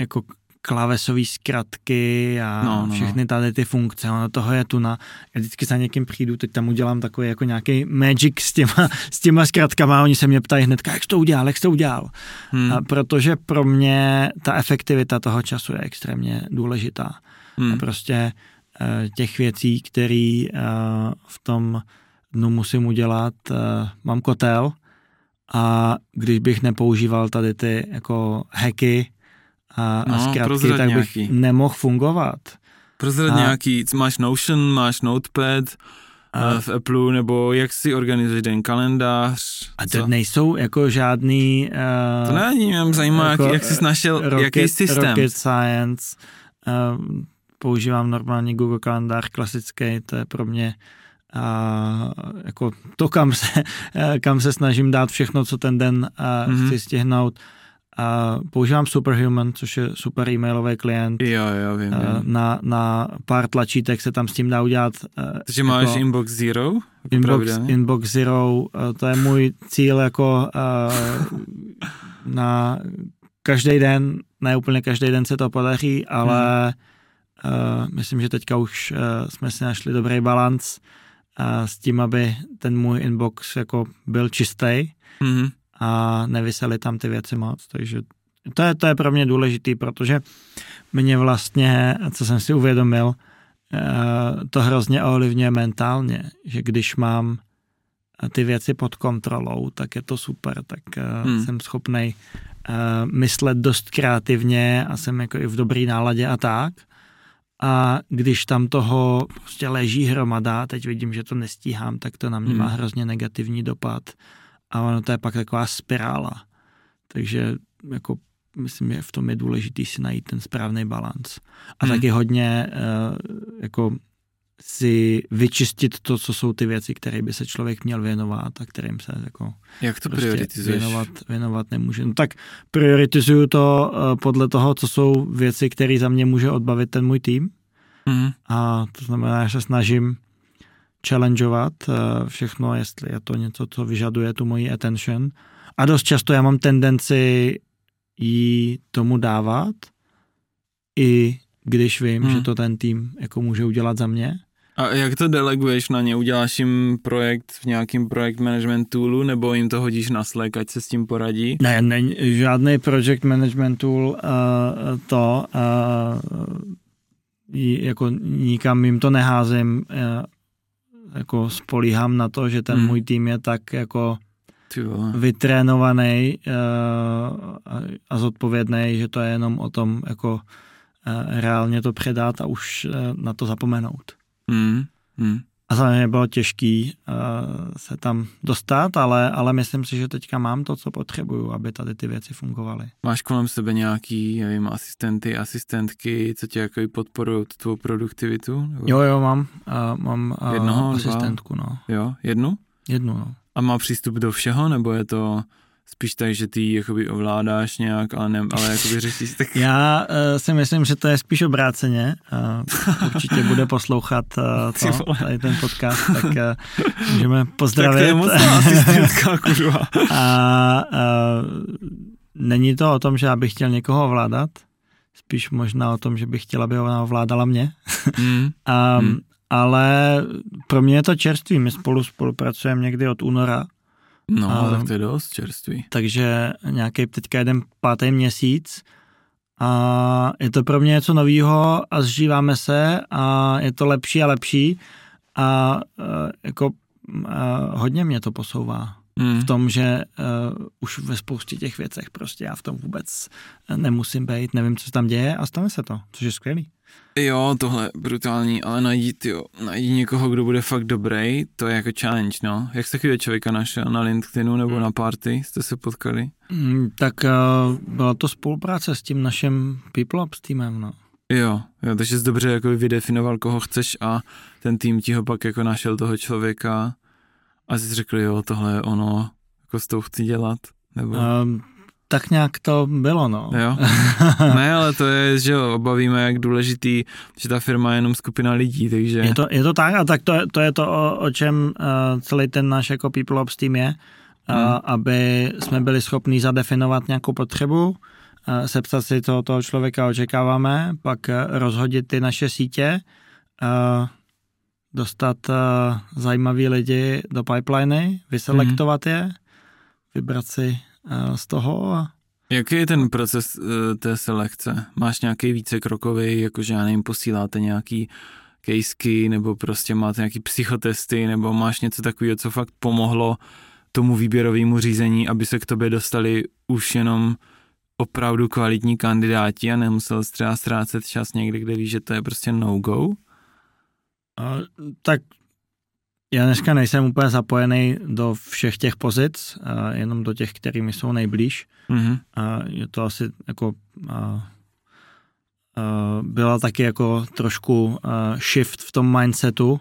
jako klávesové zkratky a no, no, všechny no. tady ty funkce. Ono toho je tu na... Já vždycky za někým přijdu, teď tam udělám takový jako nějaký magic s těma, s těma zkratkama a oni se mě ptají hned, jak jsi to udělal, jak jsi to udělal. Hmm. A protože pro mě ta efektivita toho času je extrémně důležitá. Hmm. A prostě uh, těch věcí, které uh, v tom dnu musím udělat, uh, mám kotel, a když bych nepoužíval tady ty jako hacky a, no, a zkratky, tak bych nějaký. nemohl fungovat. Prozrad a, nějaký, máš Notion, máš Notepad, a, eh, v Apple, nebo jak si organizuješ den kalendář? A to nejsou jako žádný... Uh, to není, mě zajímá, jako, jak, jak jsi našel, rocket, jaký systém? Rocket Science. Uh, používám normálně Google kalendář klasický, to je pro mě a jako to, kam se, kam se snažím dát všechno, co ten den mm-hmm. chci stihnout. A používám Superhuman, což je super e-mailový klient. Jo, jo, vím, vím. Na, na pár tlačítek se tam s tím dá udělat. Takže máš jako Inbox Zero? Jako inbox, inbox Zero, to je můj cíl jako na každý den, ne úplně každý den se to podaří, ale hmm. myslím, že teďka už jsme si našli dobrý balans a s tím, aby ten můj inbox jako byl čistý mm-hmm. a nevysely tam ty věci moc, takže to je, to je pro mě důležitý, protože mě vlastně, co jsem si uvědomil, eh, to hrozně ovlivňuje mentálně, že když mám ty věci pod kontrolou, tak je to super, tak hmm. jsem schopný myslet dost kreativně a jsem jako i v dobrý náladě a tak. A když tam toho prostě leží hromada, teď vidím, že to nestíhám, tak to na mě hmm. má hrozně negativní dopad a ono to je pak taková spirála. Takže jako myslím, že v tom je důležitý si najít ten správný balans. A hmm. taky hodně uh, jako si vyčistit to, co jsou ty věci, které by se člověk měl věnovat a kterým se jako Jak to prostě prioritizuješ? Věnovat, věnovat nemůže. No tak prioritizuju to uh, podle toho, co jsou věci, které za mě může odbavit ten můj tým. Mm. A to znamená, že se snažím challengeovat uh, všechno, jestli je to něco, co vyžaduje tu moji attention. A dost často já mám tendenci jí tomu dávat, i když vím, mm. že to ten tým jako může udělat za mě. A jak to deleguješ na ně? Uděláš jim projekt v nějakém projekt management toolu, nebo jim to hodíš na Slack, ať se s tím poradí? Ne, ne žádný project management tool uh, to, uh, jako nikam jim to neházím, uh, jako spolíhám na to, že ten hmm. můj tým je tak jako vytrénovaný uh, a zodpovědný, že to je jenom o tom jako uh, reálně to předat a už uh, na to zapomenout. Hmm. Hmm. A samozřejmě bylo těžký uh, se tam dostat, ale, ale myslím si, že teďka mám to, co potřebuju, aby tady ty věci fungovaly. Máš kolem sebe nějaký, nevím, asistenty, asistentky, co tě jako podporují tvou produktivitu? Nebo? Jo, jo, mám, uh, mám uh, Jednoho, asistentku, dva? no. Jo, jednu? Jednu, no. A má přístup do všeho, nebo je to spíš tak, že ty jakoby ovládáš nějak, ale, ne, ale jakoby řešíš tak... Já uh, si myslím, že to je spíš obráceně. Uh, určitě bude poslouchat uh, to, tady ten podcast, tak uh, můžeme pozdravit. Tak to je mocná asistentka, kurva. A uh, není to o tom, že já bych chtěl někoho ovládat, spíš možná o tom, že bych chtěla, aby ona ovládala mě. Mm. um, mm. Ale pro mě je to čerství. My spolu spolupracujeme někdy od února No, a, tak to je dost čerstvý. Takže nějaký teďka jeden pátý měsíc a je to pro mě něco novýho a zžíváme se a je to lepší a lepší a, a jako a hodně mě to posouvá. Hmm. V tom, že uh, už ve spoustě těch věcech prostě já v tom vůbec nemusím být, nevím, co se tam děje a stane se to, což je skvělý. Jo, tohle brutální, ale najít, jo, najít někoho, kdo bude fakt dobrý, to je jako challenge, no. Jak jste takového člověka našel na LinkedInu nebo hmm. na party, jste se potkali? Mm, tak uh, byla to spolupráce s tím naším People Ops týmem, no. Jo, jo, takže jsi dobře jako vydefinoval, koho chceš a ten tým ti ho pak jako našel toho člověka a jsi řekl, jo, tohle je ono, jako s tou chci dělat, nebo? Um, tak nějak to bylo, no. Jo. Ne, ale to je, že jo, obavíme, jak důležitý, že ta firma je jenom skupina lidí, takže... Je to, je to tak a tak to, to je to, o, o čem uh, celý ten náš jako People Ops tým je, uh, hmm. aby jsme byli schopni zadefinovat nějakou potřebu, uh, sepsat si, co toho člověka očekáváme, pak uh, rozhodit ty naše sítě, uh, dostat uh, zajímavý lidi do pipeliny, vyselektovat hmm. je, vybrat si z toho. A... Jaký je ten proces e, té selekce? Máš nějaký vícekrokový, jakože já nevím, posíláte nějaký kejsky, nebo prostě máte nějaký psychotesty, nebo máš něco takového, co fakt pomohlo tomu výběrovému řízení, aby se k tobě dostali už jenom opravdu kvalitní kandidáti a nemusel třeba ztrácet čas někdy, kde víš, že to je prostě no-go? Tak já dneska nejsem úplně zapojený do všech těch pozic, a jenom do těch, kterými jsou nejblíž. Mm-hmm. A je to asi jako a, a, byla taky jako trošku a, shift v tom mindsetu,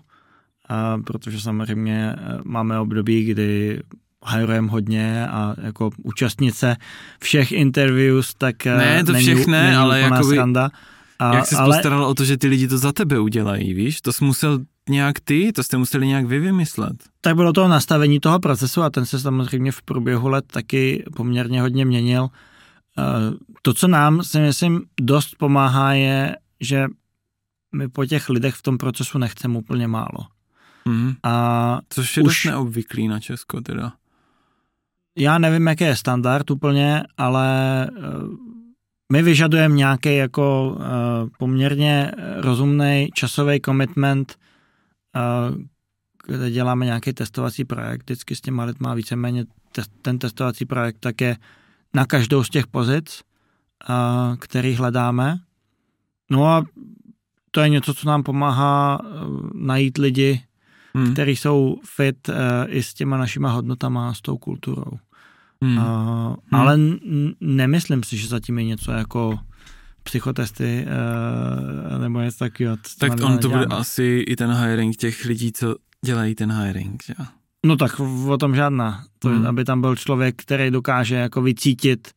a, protože samozřejmě máme období, kdy hajrujeme hodně a jako účastnice všech interviews, tak ne, to všech ne, není ale jako sranda. A, jak jsi ale... postaral o to, že ty lidi to za tebe udělají, víš? To jsi musel nějak ty, to jste museli nějak vy vymyslet. Tak bylo to nastavení toho procesu a ten se samozřejmě v průběhu let taky poměrně hodně měnil. Eh, to, co nám si myslím dost pomáhá, je, že my po těch lidech v tom procesu nechceme úplně málo. Mm. A Což je už, dost neobvyklý na Česko teda. Já nevím, jaký je standard úplně, ale eh, my vyžadujeme nějaký jako uh, poměrně rozumný časový commitment kde děláme nějaký testovací projekt, vždycky s těma lidma víceméně ten testovací projekt tak je na každou z těch pozic, který hledáme. No a to je něco, co nám pomáhá uh, najít lidi, hmm. kteří jsou fit uh, i s těma našima hodnotama, s tou kulturou. Hmm. Uh, hmm. Ale n- nemyslím si, že zatím je něco jako psychotesty uh, nebo něco takového. Tak on to bude asi i ten hiring těch lidí, co dělají ten hiring, že? No tak o tom žádná. To, hmm. Aby tam byl člověk, který dokáže jako vycítit,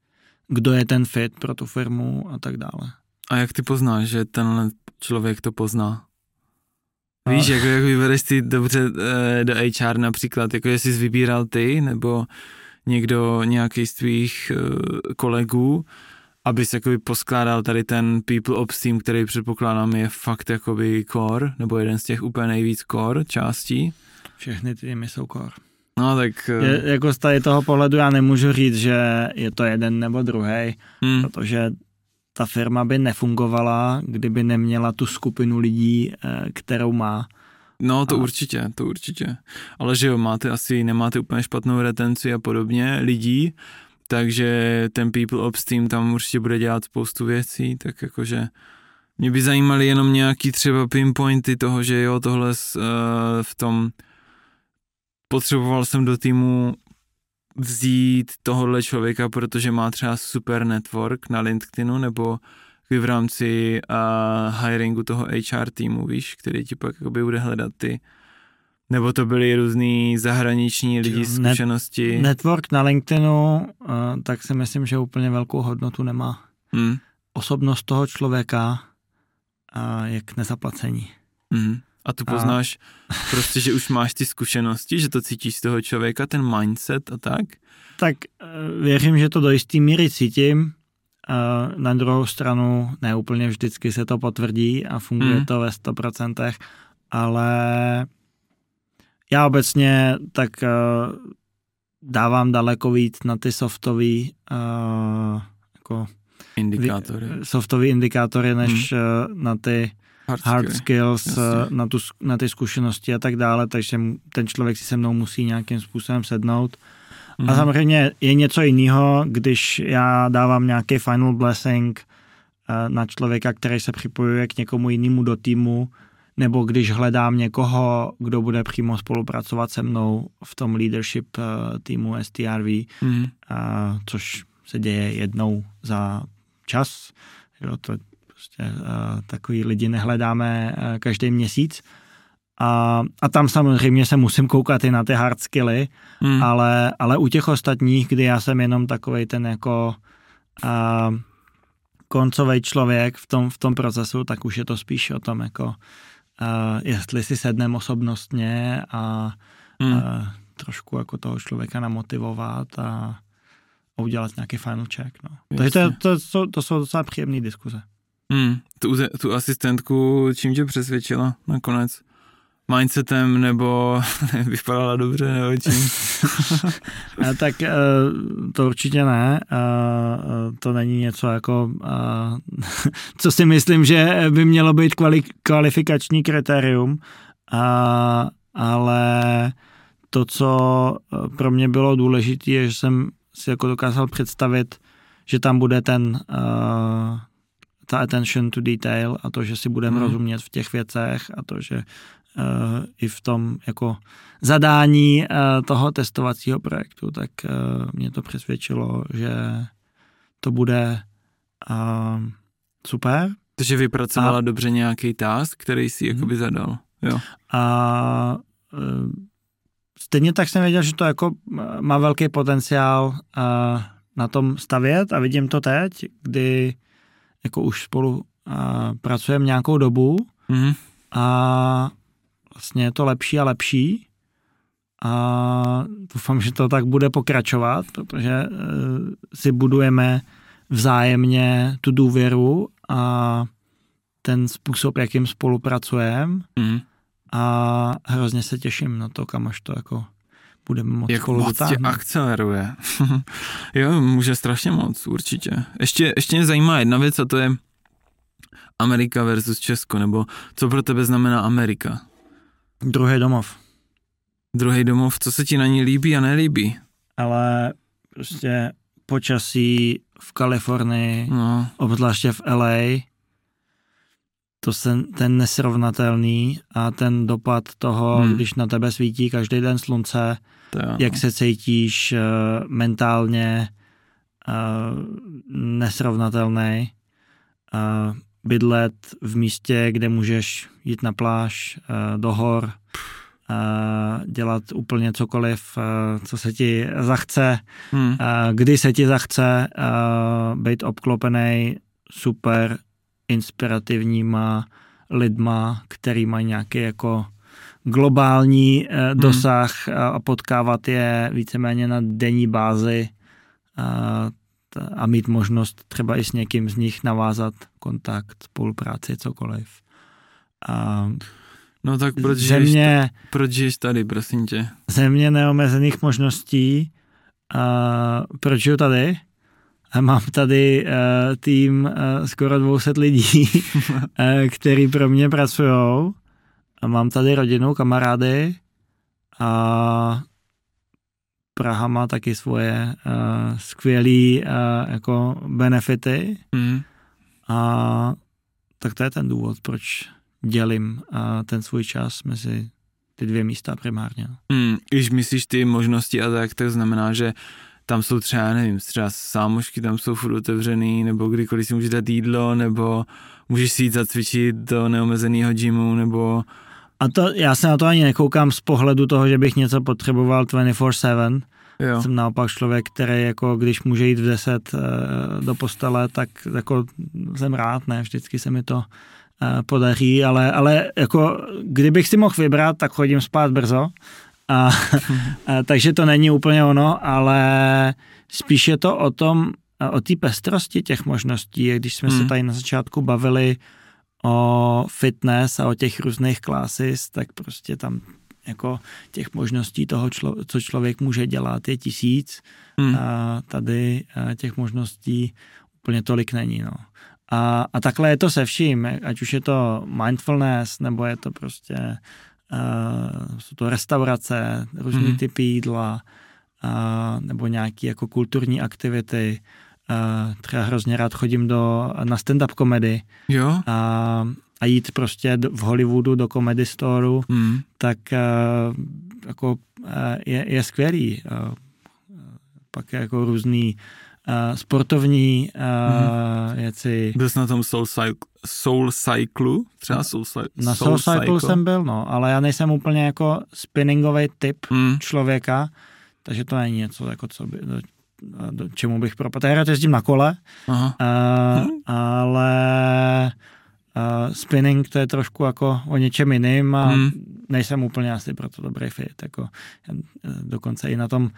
kdo je ten fit pro tu firmu a tak dále. A jak ty poznáš, že ten člověk to pozná? Víš, jako, jak vybereš ty dobře e, do HR například, jako jestli jsi vybíral ty, nebo někdo, nějaký z tvých e, kolegů, abys jakoby poskládal tady ten People Ops team, který předpokládám je fakt jakoby core, nebo jeden z těch úplně nejvíc core částí. Všechny ty týmy jsou core. No tak... Je, jako z tady toho pohledu já nemůžu říct, že je to jeden nebo druhý, hmm. protože ta firma by nefungovala, kdyby neměla tu skupinu lidí, eh, kterou má. No to a... určitě, to určitě. Ale že jo, máte asi, nemáte úplně špatnou retenci a podobně lidí, takže ten People Ops team tam určitě bude dělat spoustu věcí, tak jakože mě by zajímaly jenom nějaký třeba pinpointy toho, že jo, tohle uh, v tom potřeboval jsem do týmu vzít tohohle člověka, protože má třeba super network na LinkedInu nebo v rámci uh, hiringu toho HR týmu, víš, který ti pak bude hledat ty nebo to byly různý zahraniční lidi z zkušenosti? Net, network na LinkedInu, uh, tak si myslím, že úplně velkou hodnotu nemá. Hmm. Osobnost toho člověka uh, je k nezaplacení. Hmm. A tu poznáš a... prostě, že už máš ty zkušenosti, že to cítíš z toho člověka, ten mindset a tak? Tak uh, věřím, že to do jistý míry cítím. Uh, na druhou stranu ne úplně vždycky se to potvrdí a funguje hmm. to ve 100%, ale já obecně tak uh, dávám daleko víc na ty softové uh, jako indikátory. softové indikátory, než hmm. uh, na ty hard, hard skills, skills na, tu, na ty zkušenosti a tak dále, takže ten člověk si se mnou musí nějakým způsobem sednout. Hmm. A samozřejmě je něco jiného, když já dávám nějaký final blessing uh, na člověka, který se připojuje k někomu jinému do týmu, nebo když hledám někoho, kdo bude přímo spolupracovat se mnou v tom leadership uh, týmu STRV, mm. uh, což se děje jednou za čas. Jo, to prostě uh, takový lidi nehledáme uh, každý měsíc. A, a tam samozřejmě se musím koukat i na ty hard skilly, mm. ale, ale u těch ostatních, kdy já jsem jenom takový ten jako uh, koncový člověk v tom, v tom procesu, tak už je to spíš o tom jako uh, jestli si sedneme osobnostně a hmm. uh, trošku jako toho člověka namotivovat a, a udělat nějaký final check. No. Takže to, to, to, to jsou docela příjemné diskuze. Hmm. Tu, tu asistentku čím tě přesvědčila nakonec? Mindsetem, nebo vypadala dobře, nebo čím? tak eh, to určitě ne. To není něco jako, co si myslím, že by mělo být kvalifikační kritérium, ale to, co pro mě bylo důležité, je, že jsem si jako dokázal představit, že tam bude ten ta attention to detail a to, že si budeme hmm. rozumět v těch věcech a to, že i v tom jako zadání uh, toho testovacího projektu, tak uh, mě to přesvědčilo, že to bude uh, super. Takže vypracovala a, dobře nějaký task, který si hmm. jakoby zadal. Jo. A stejně tak jsem věděl, že to jako má velký potenciál na tom stavět a vidím to teď, kdy jako už spolu pracujeme nějakou dobu mm. a vlastně je to lepší a lepší a doufám, že to tak bude pokračovat, protože uh, si budujeme vzájemně tu důvěru a ten způsob, jakým spolupracujeme mm. a hrozně se těším na to, kam až to jako budeme moc Jak spolu moc tě akceleruje. jo, může strašně moc, určitě. Ještě, ještě mě zajímá jedna věc a to je Amerika versus Česko, nebo co pro tebe znamená Amerika? Druhý domov. Druhý domov, co se ti na ní líbí a nelíbí? Ale prostě počasí v Kalifornii, no. obzvláště v LA, to se, ten nesrovnatelný a ten dopad toho, Hmm. když na tebe svítí každý den slunce, To jo, jak no. se cítíš uh, mentálně uh, nesrovnatelný. Uh, bydlet v místě, kde můžeš jít na pláž, uh, do hor, uh, dělat úplně cokoliv, uh, co se ti zachce, Hmm. kdy se ti zachce, být obklopený super inspirativníma lidma, který mají nějaký jako globální eh, dosah a, a potkávat je víceméně na denní bázi a, mít možnost třeba i s někým z nich navázat kontakt, spolupráci, cokoliv. A No tak proč žiješ, země, proč žiješ tady, prosím tě? země neomezených možností. A proč žiju tady? A mám tady uh, tým uh, skoro 200 lidí, uh, který pro mě pracují. A mám tady rodinu, kamarády a Praha má taky svoje uh, skvělé uh, jako benefity Hmm. a tak to je ten důvod, proč dělím uh, ten svůj čas mezi ty dvě místa primárně. Hmm. Když myslíš ty možnosti a tak, tak znamená, že tam jsou třeba, nevím, třeba sámošky tam jsou furt otevřený, nebo kdykoliv si můžeš dát jídlo, nebo můžeš si jít zacvičit do neomezeného gymu, nebo A to, já se na to ani nekoukám z pohledu toho, že bych něco potřeboval 24-7. jo. Jsem naopak člověk, který jako když může jít v 10 eh, do postele, tak jako jsem rád, ne, vždycky se mi to eh, podaří, ale, ale jako kdybych si mohl vybrat, tak chodím spát brzo. A, a, takže to není úplně ono, ale spíš je to o tom, o té pestrosti těch možností, když jsme Hmm. se tady na začátku bavili o fitness a o těch různých classes, tak prostě tam jako těch možností toho, člo, co člověk může dělat, je tisíc. Hmm. A tady a těch možností úplně tolik není. No. A, a takhle je to se vším, ať už je to mindfulness, nebo je to prostě uh, jsou to restaurace, různý Mhm. typy jídla, uh, nebo nějaké jako kulturní aktivity. Uh, třeba hrozně rád chodím do, na stand-up komedy Jo? a, a jít prostě v Hollywoodu do comedy storeu, Hmm. tak uh, jako uh, je, je skvělý. Uh, pak jako různý uh, sportovní uh, věci. Byl jsi na tom Soul, Cycle, Soul Cyclu? Třeba Soul, Cy- Na Soul Cycle jsem byl, no, ale já nejsem úplně jako spinningový typ Hmm. člověka, takže to není něco, jako co by, do, čemu bych propadl. Já rád jezdím na kole, Aha. uh, ale uh, spinning to je trošku jako o něčem jiným a Hmm. nejsem úplně asi pro to dobrý fit. Jako, eh, dokonce i na tom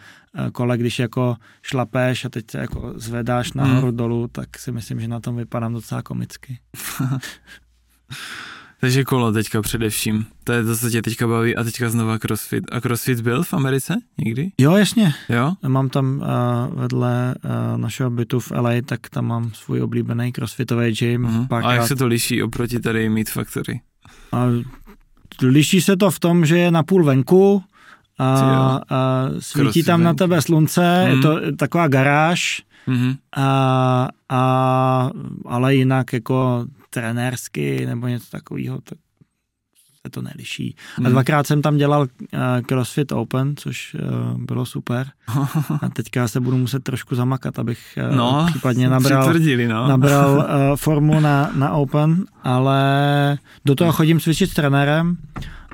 eh, kole, když jako šlapeš a teď se jako zvedáš nahoru Hmm. dolů, tak si myslím, že na tom vypadám docela komicky. Takže kolo teďka především. To je to, co tě teďka baví a teďka znova crossfit. A crossfit byl v Americe někdy? Jo, jasně. Jo? Mám tam uh, vedle uh, našeho bytu v LA, tak tam mám svůj oblíbený crossfitový gym. Uh-huh. A jak se to liší oproti tady Meat Factory? A liší se to v tom, že je napůl venku a, a svítí Crossfit tam na venku. tebe slunce, Hmm. je to taková garáž, Mhm. a, a, ale jinak jako trenérsky nebo něco takového, tak se to neliší. A Mhm. dvakrát jsem tam dělal uh, CrossFit Open, což uh, bylo super. A teďka se budu muset trošku zamakat, abych uh, No, případně nabral, no. nabral uh, formu na, na Open, ale do toho chodím cvičit s trenérem.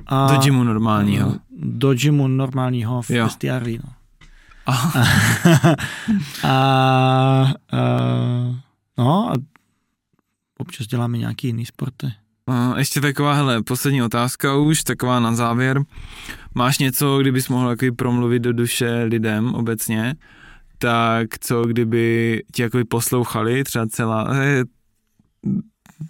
A, Do gymu normálního. Do gymu normálního v Jo. STRV, no. Aha. a, a, no a občas děláme nějaký jiný sporty. A ještě taková, hele, poslední otázka už, taková na závěr. Máš něco, kdybys mohl jako promluvit do duše lidem obecně, tak co kdyby ti jako poslouchali, třeba celá, to je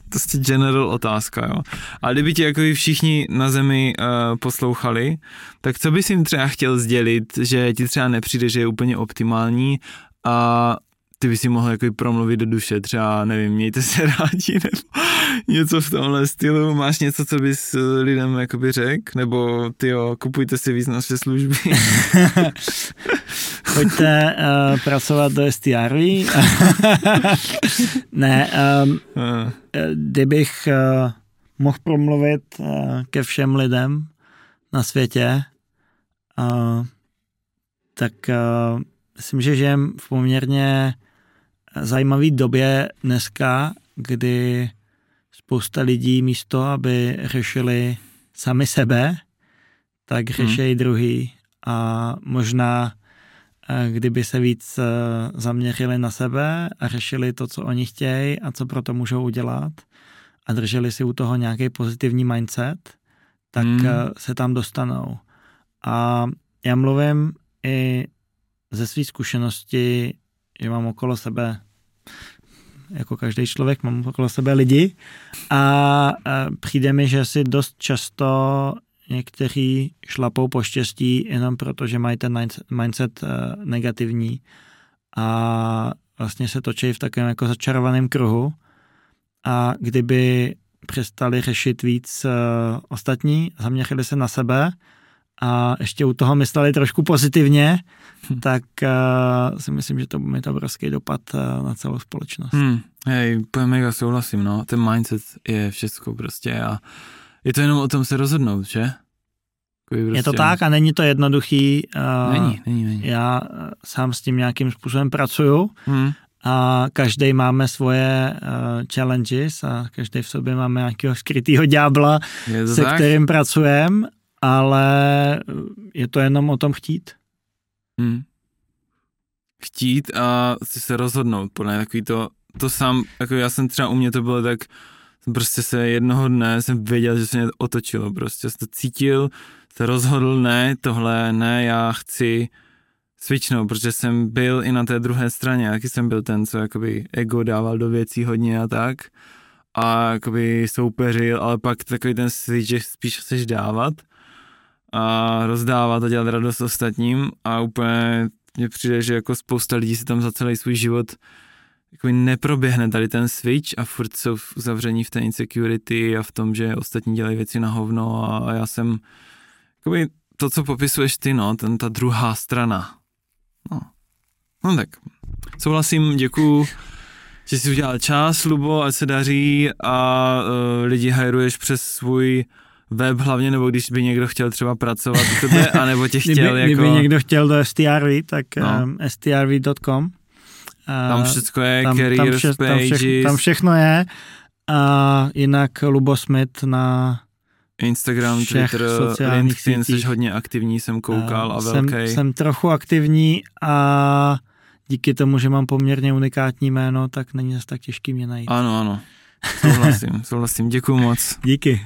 prostě general otázka, jo. A kdyby ti jako všichni na zemi uh, poslouchali, tak co bys jim třeba chtěl sdělit, že ti třeba nepřijde, že je úplně optimální a ty bys si mohl jako promluvit do duše, třeba, nevím, mějte se rádi, nebo něco v tomhle stylu, máš něco, co bys eh, lidem jakoby řekl, nebo ty jo, kupujte si víc naše služby. Pojďte uh, pracovat do STRV. ne, um, Eh, kdybych uh, mohl promluvit uh, ke všem lidem na světě, uh, tak uh, myslím, že žijem v poměrně zajímavé době dneska, kdy spousta lidí místo, aby řešili sami sebe, tak hmm. řeší hmm. druhý a možná kdyby se víc zaměřili na sebe a řešili to, co oni chtějí a co pro to můžou udělat a drželi si u toho nějaký pozitivní mindset, tak hmm. se tam dostanou. A já mluvím i ze své zkušenosti, že mám okolo sebe jako každý člověk, mám okolo sebe lidi a, přijde mi, že si dost často někteří šlapou po štěstí jenom proto, že mají ten mindset uh, negativní a vlastně se točí v takovém jako začarovaném kruhu a kdyby přestali řešit víc uh, ostatní, zaměřili se na sebe a ještě u toho mysleli trošku pozitivně, hm. tak uh, si myslím, že to bude mít obrovský dopad uh, na celou společnost. Hmm. Hej, úplně mega souhlasím, no. Ten mindset je všechno prostě a je to jenom o tom se rozhodnout, že? Prostě... Je to tak a není to jednoduchý. Uh, není, není, není. Já sám s tím nějakým způsobem pracuju hmm. a každý máme svoje uh, challenges a každý v sobě máme nějakého skrytého ďábla, se tak? kterým pracujeme ale je to jenom o tom chtít. Hmm. Chtít a se rozhodnout, podle takový to, to sám, jako já jsem třeba u mě to bylo tak, prostě se jednoho dne jsem věděl, že se mě otočilo, prostě jsem to cítil, se rozhodl, ne, tohle, ne, já chci switchnout, protože jsem byl i na té druhé straně, jaký jsem byl ten, co jakoby ego dával do věcí hodně a tak a jakoby soupeřil, ale pak takový ten switch, že spíš chceš dávat a rozdávat a dělat radost ostatním a úplně mně přijde, že jako spousta lidí si tam za celý svůj život jako neproběhne tady ten switch a furt jsou uzavření v té insecurity a v tom, že ostatní dělají věci na hovno a, a já jsem jakoby to, co popisuješ ty, no, ten, ta druhá strana. No. no tak, souhlasím, děkuju, že jsi udělal čas, Lubo, ať se daří a uh, lidi hajruješ přes svůj web hlavně, nebo když by někdo chtěl třeba pracovat u tebe, anebo tě chtěl kdyby, jako... Kdyby někdo chtěl do STRV, tak no. um, strv.com. Tam všechno je, tam, careers, tam, vše. Tam, vše, tam všechno je. A jinak Lubo Smith na Instagram, Twitter, LinkedIn, jsi hodně aktivní, jsem koukal a, a velký. Jsem, jsem trochu aktivní a díky tomu, že mám poměrně unikátní jméno, tak není zase tak těžký mě najít. Ano, ano. Souhlasím, souhlasím. Děkuji moc. Díky.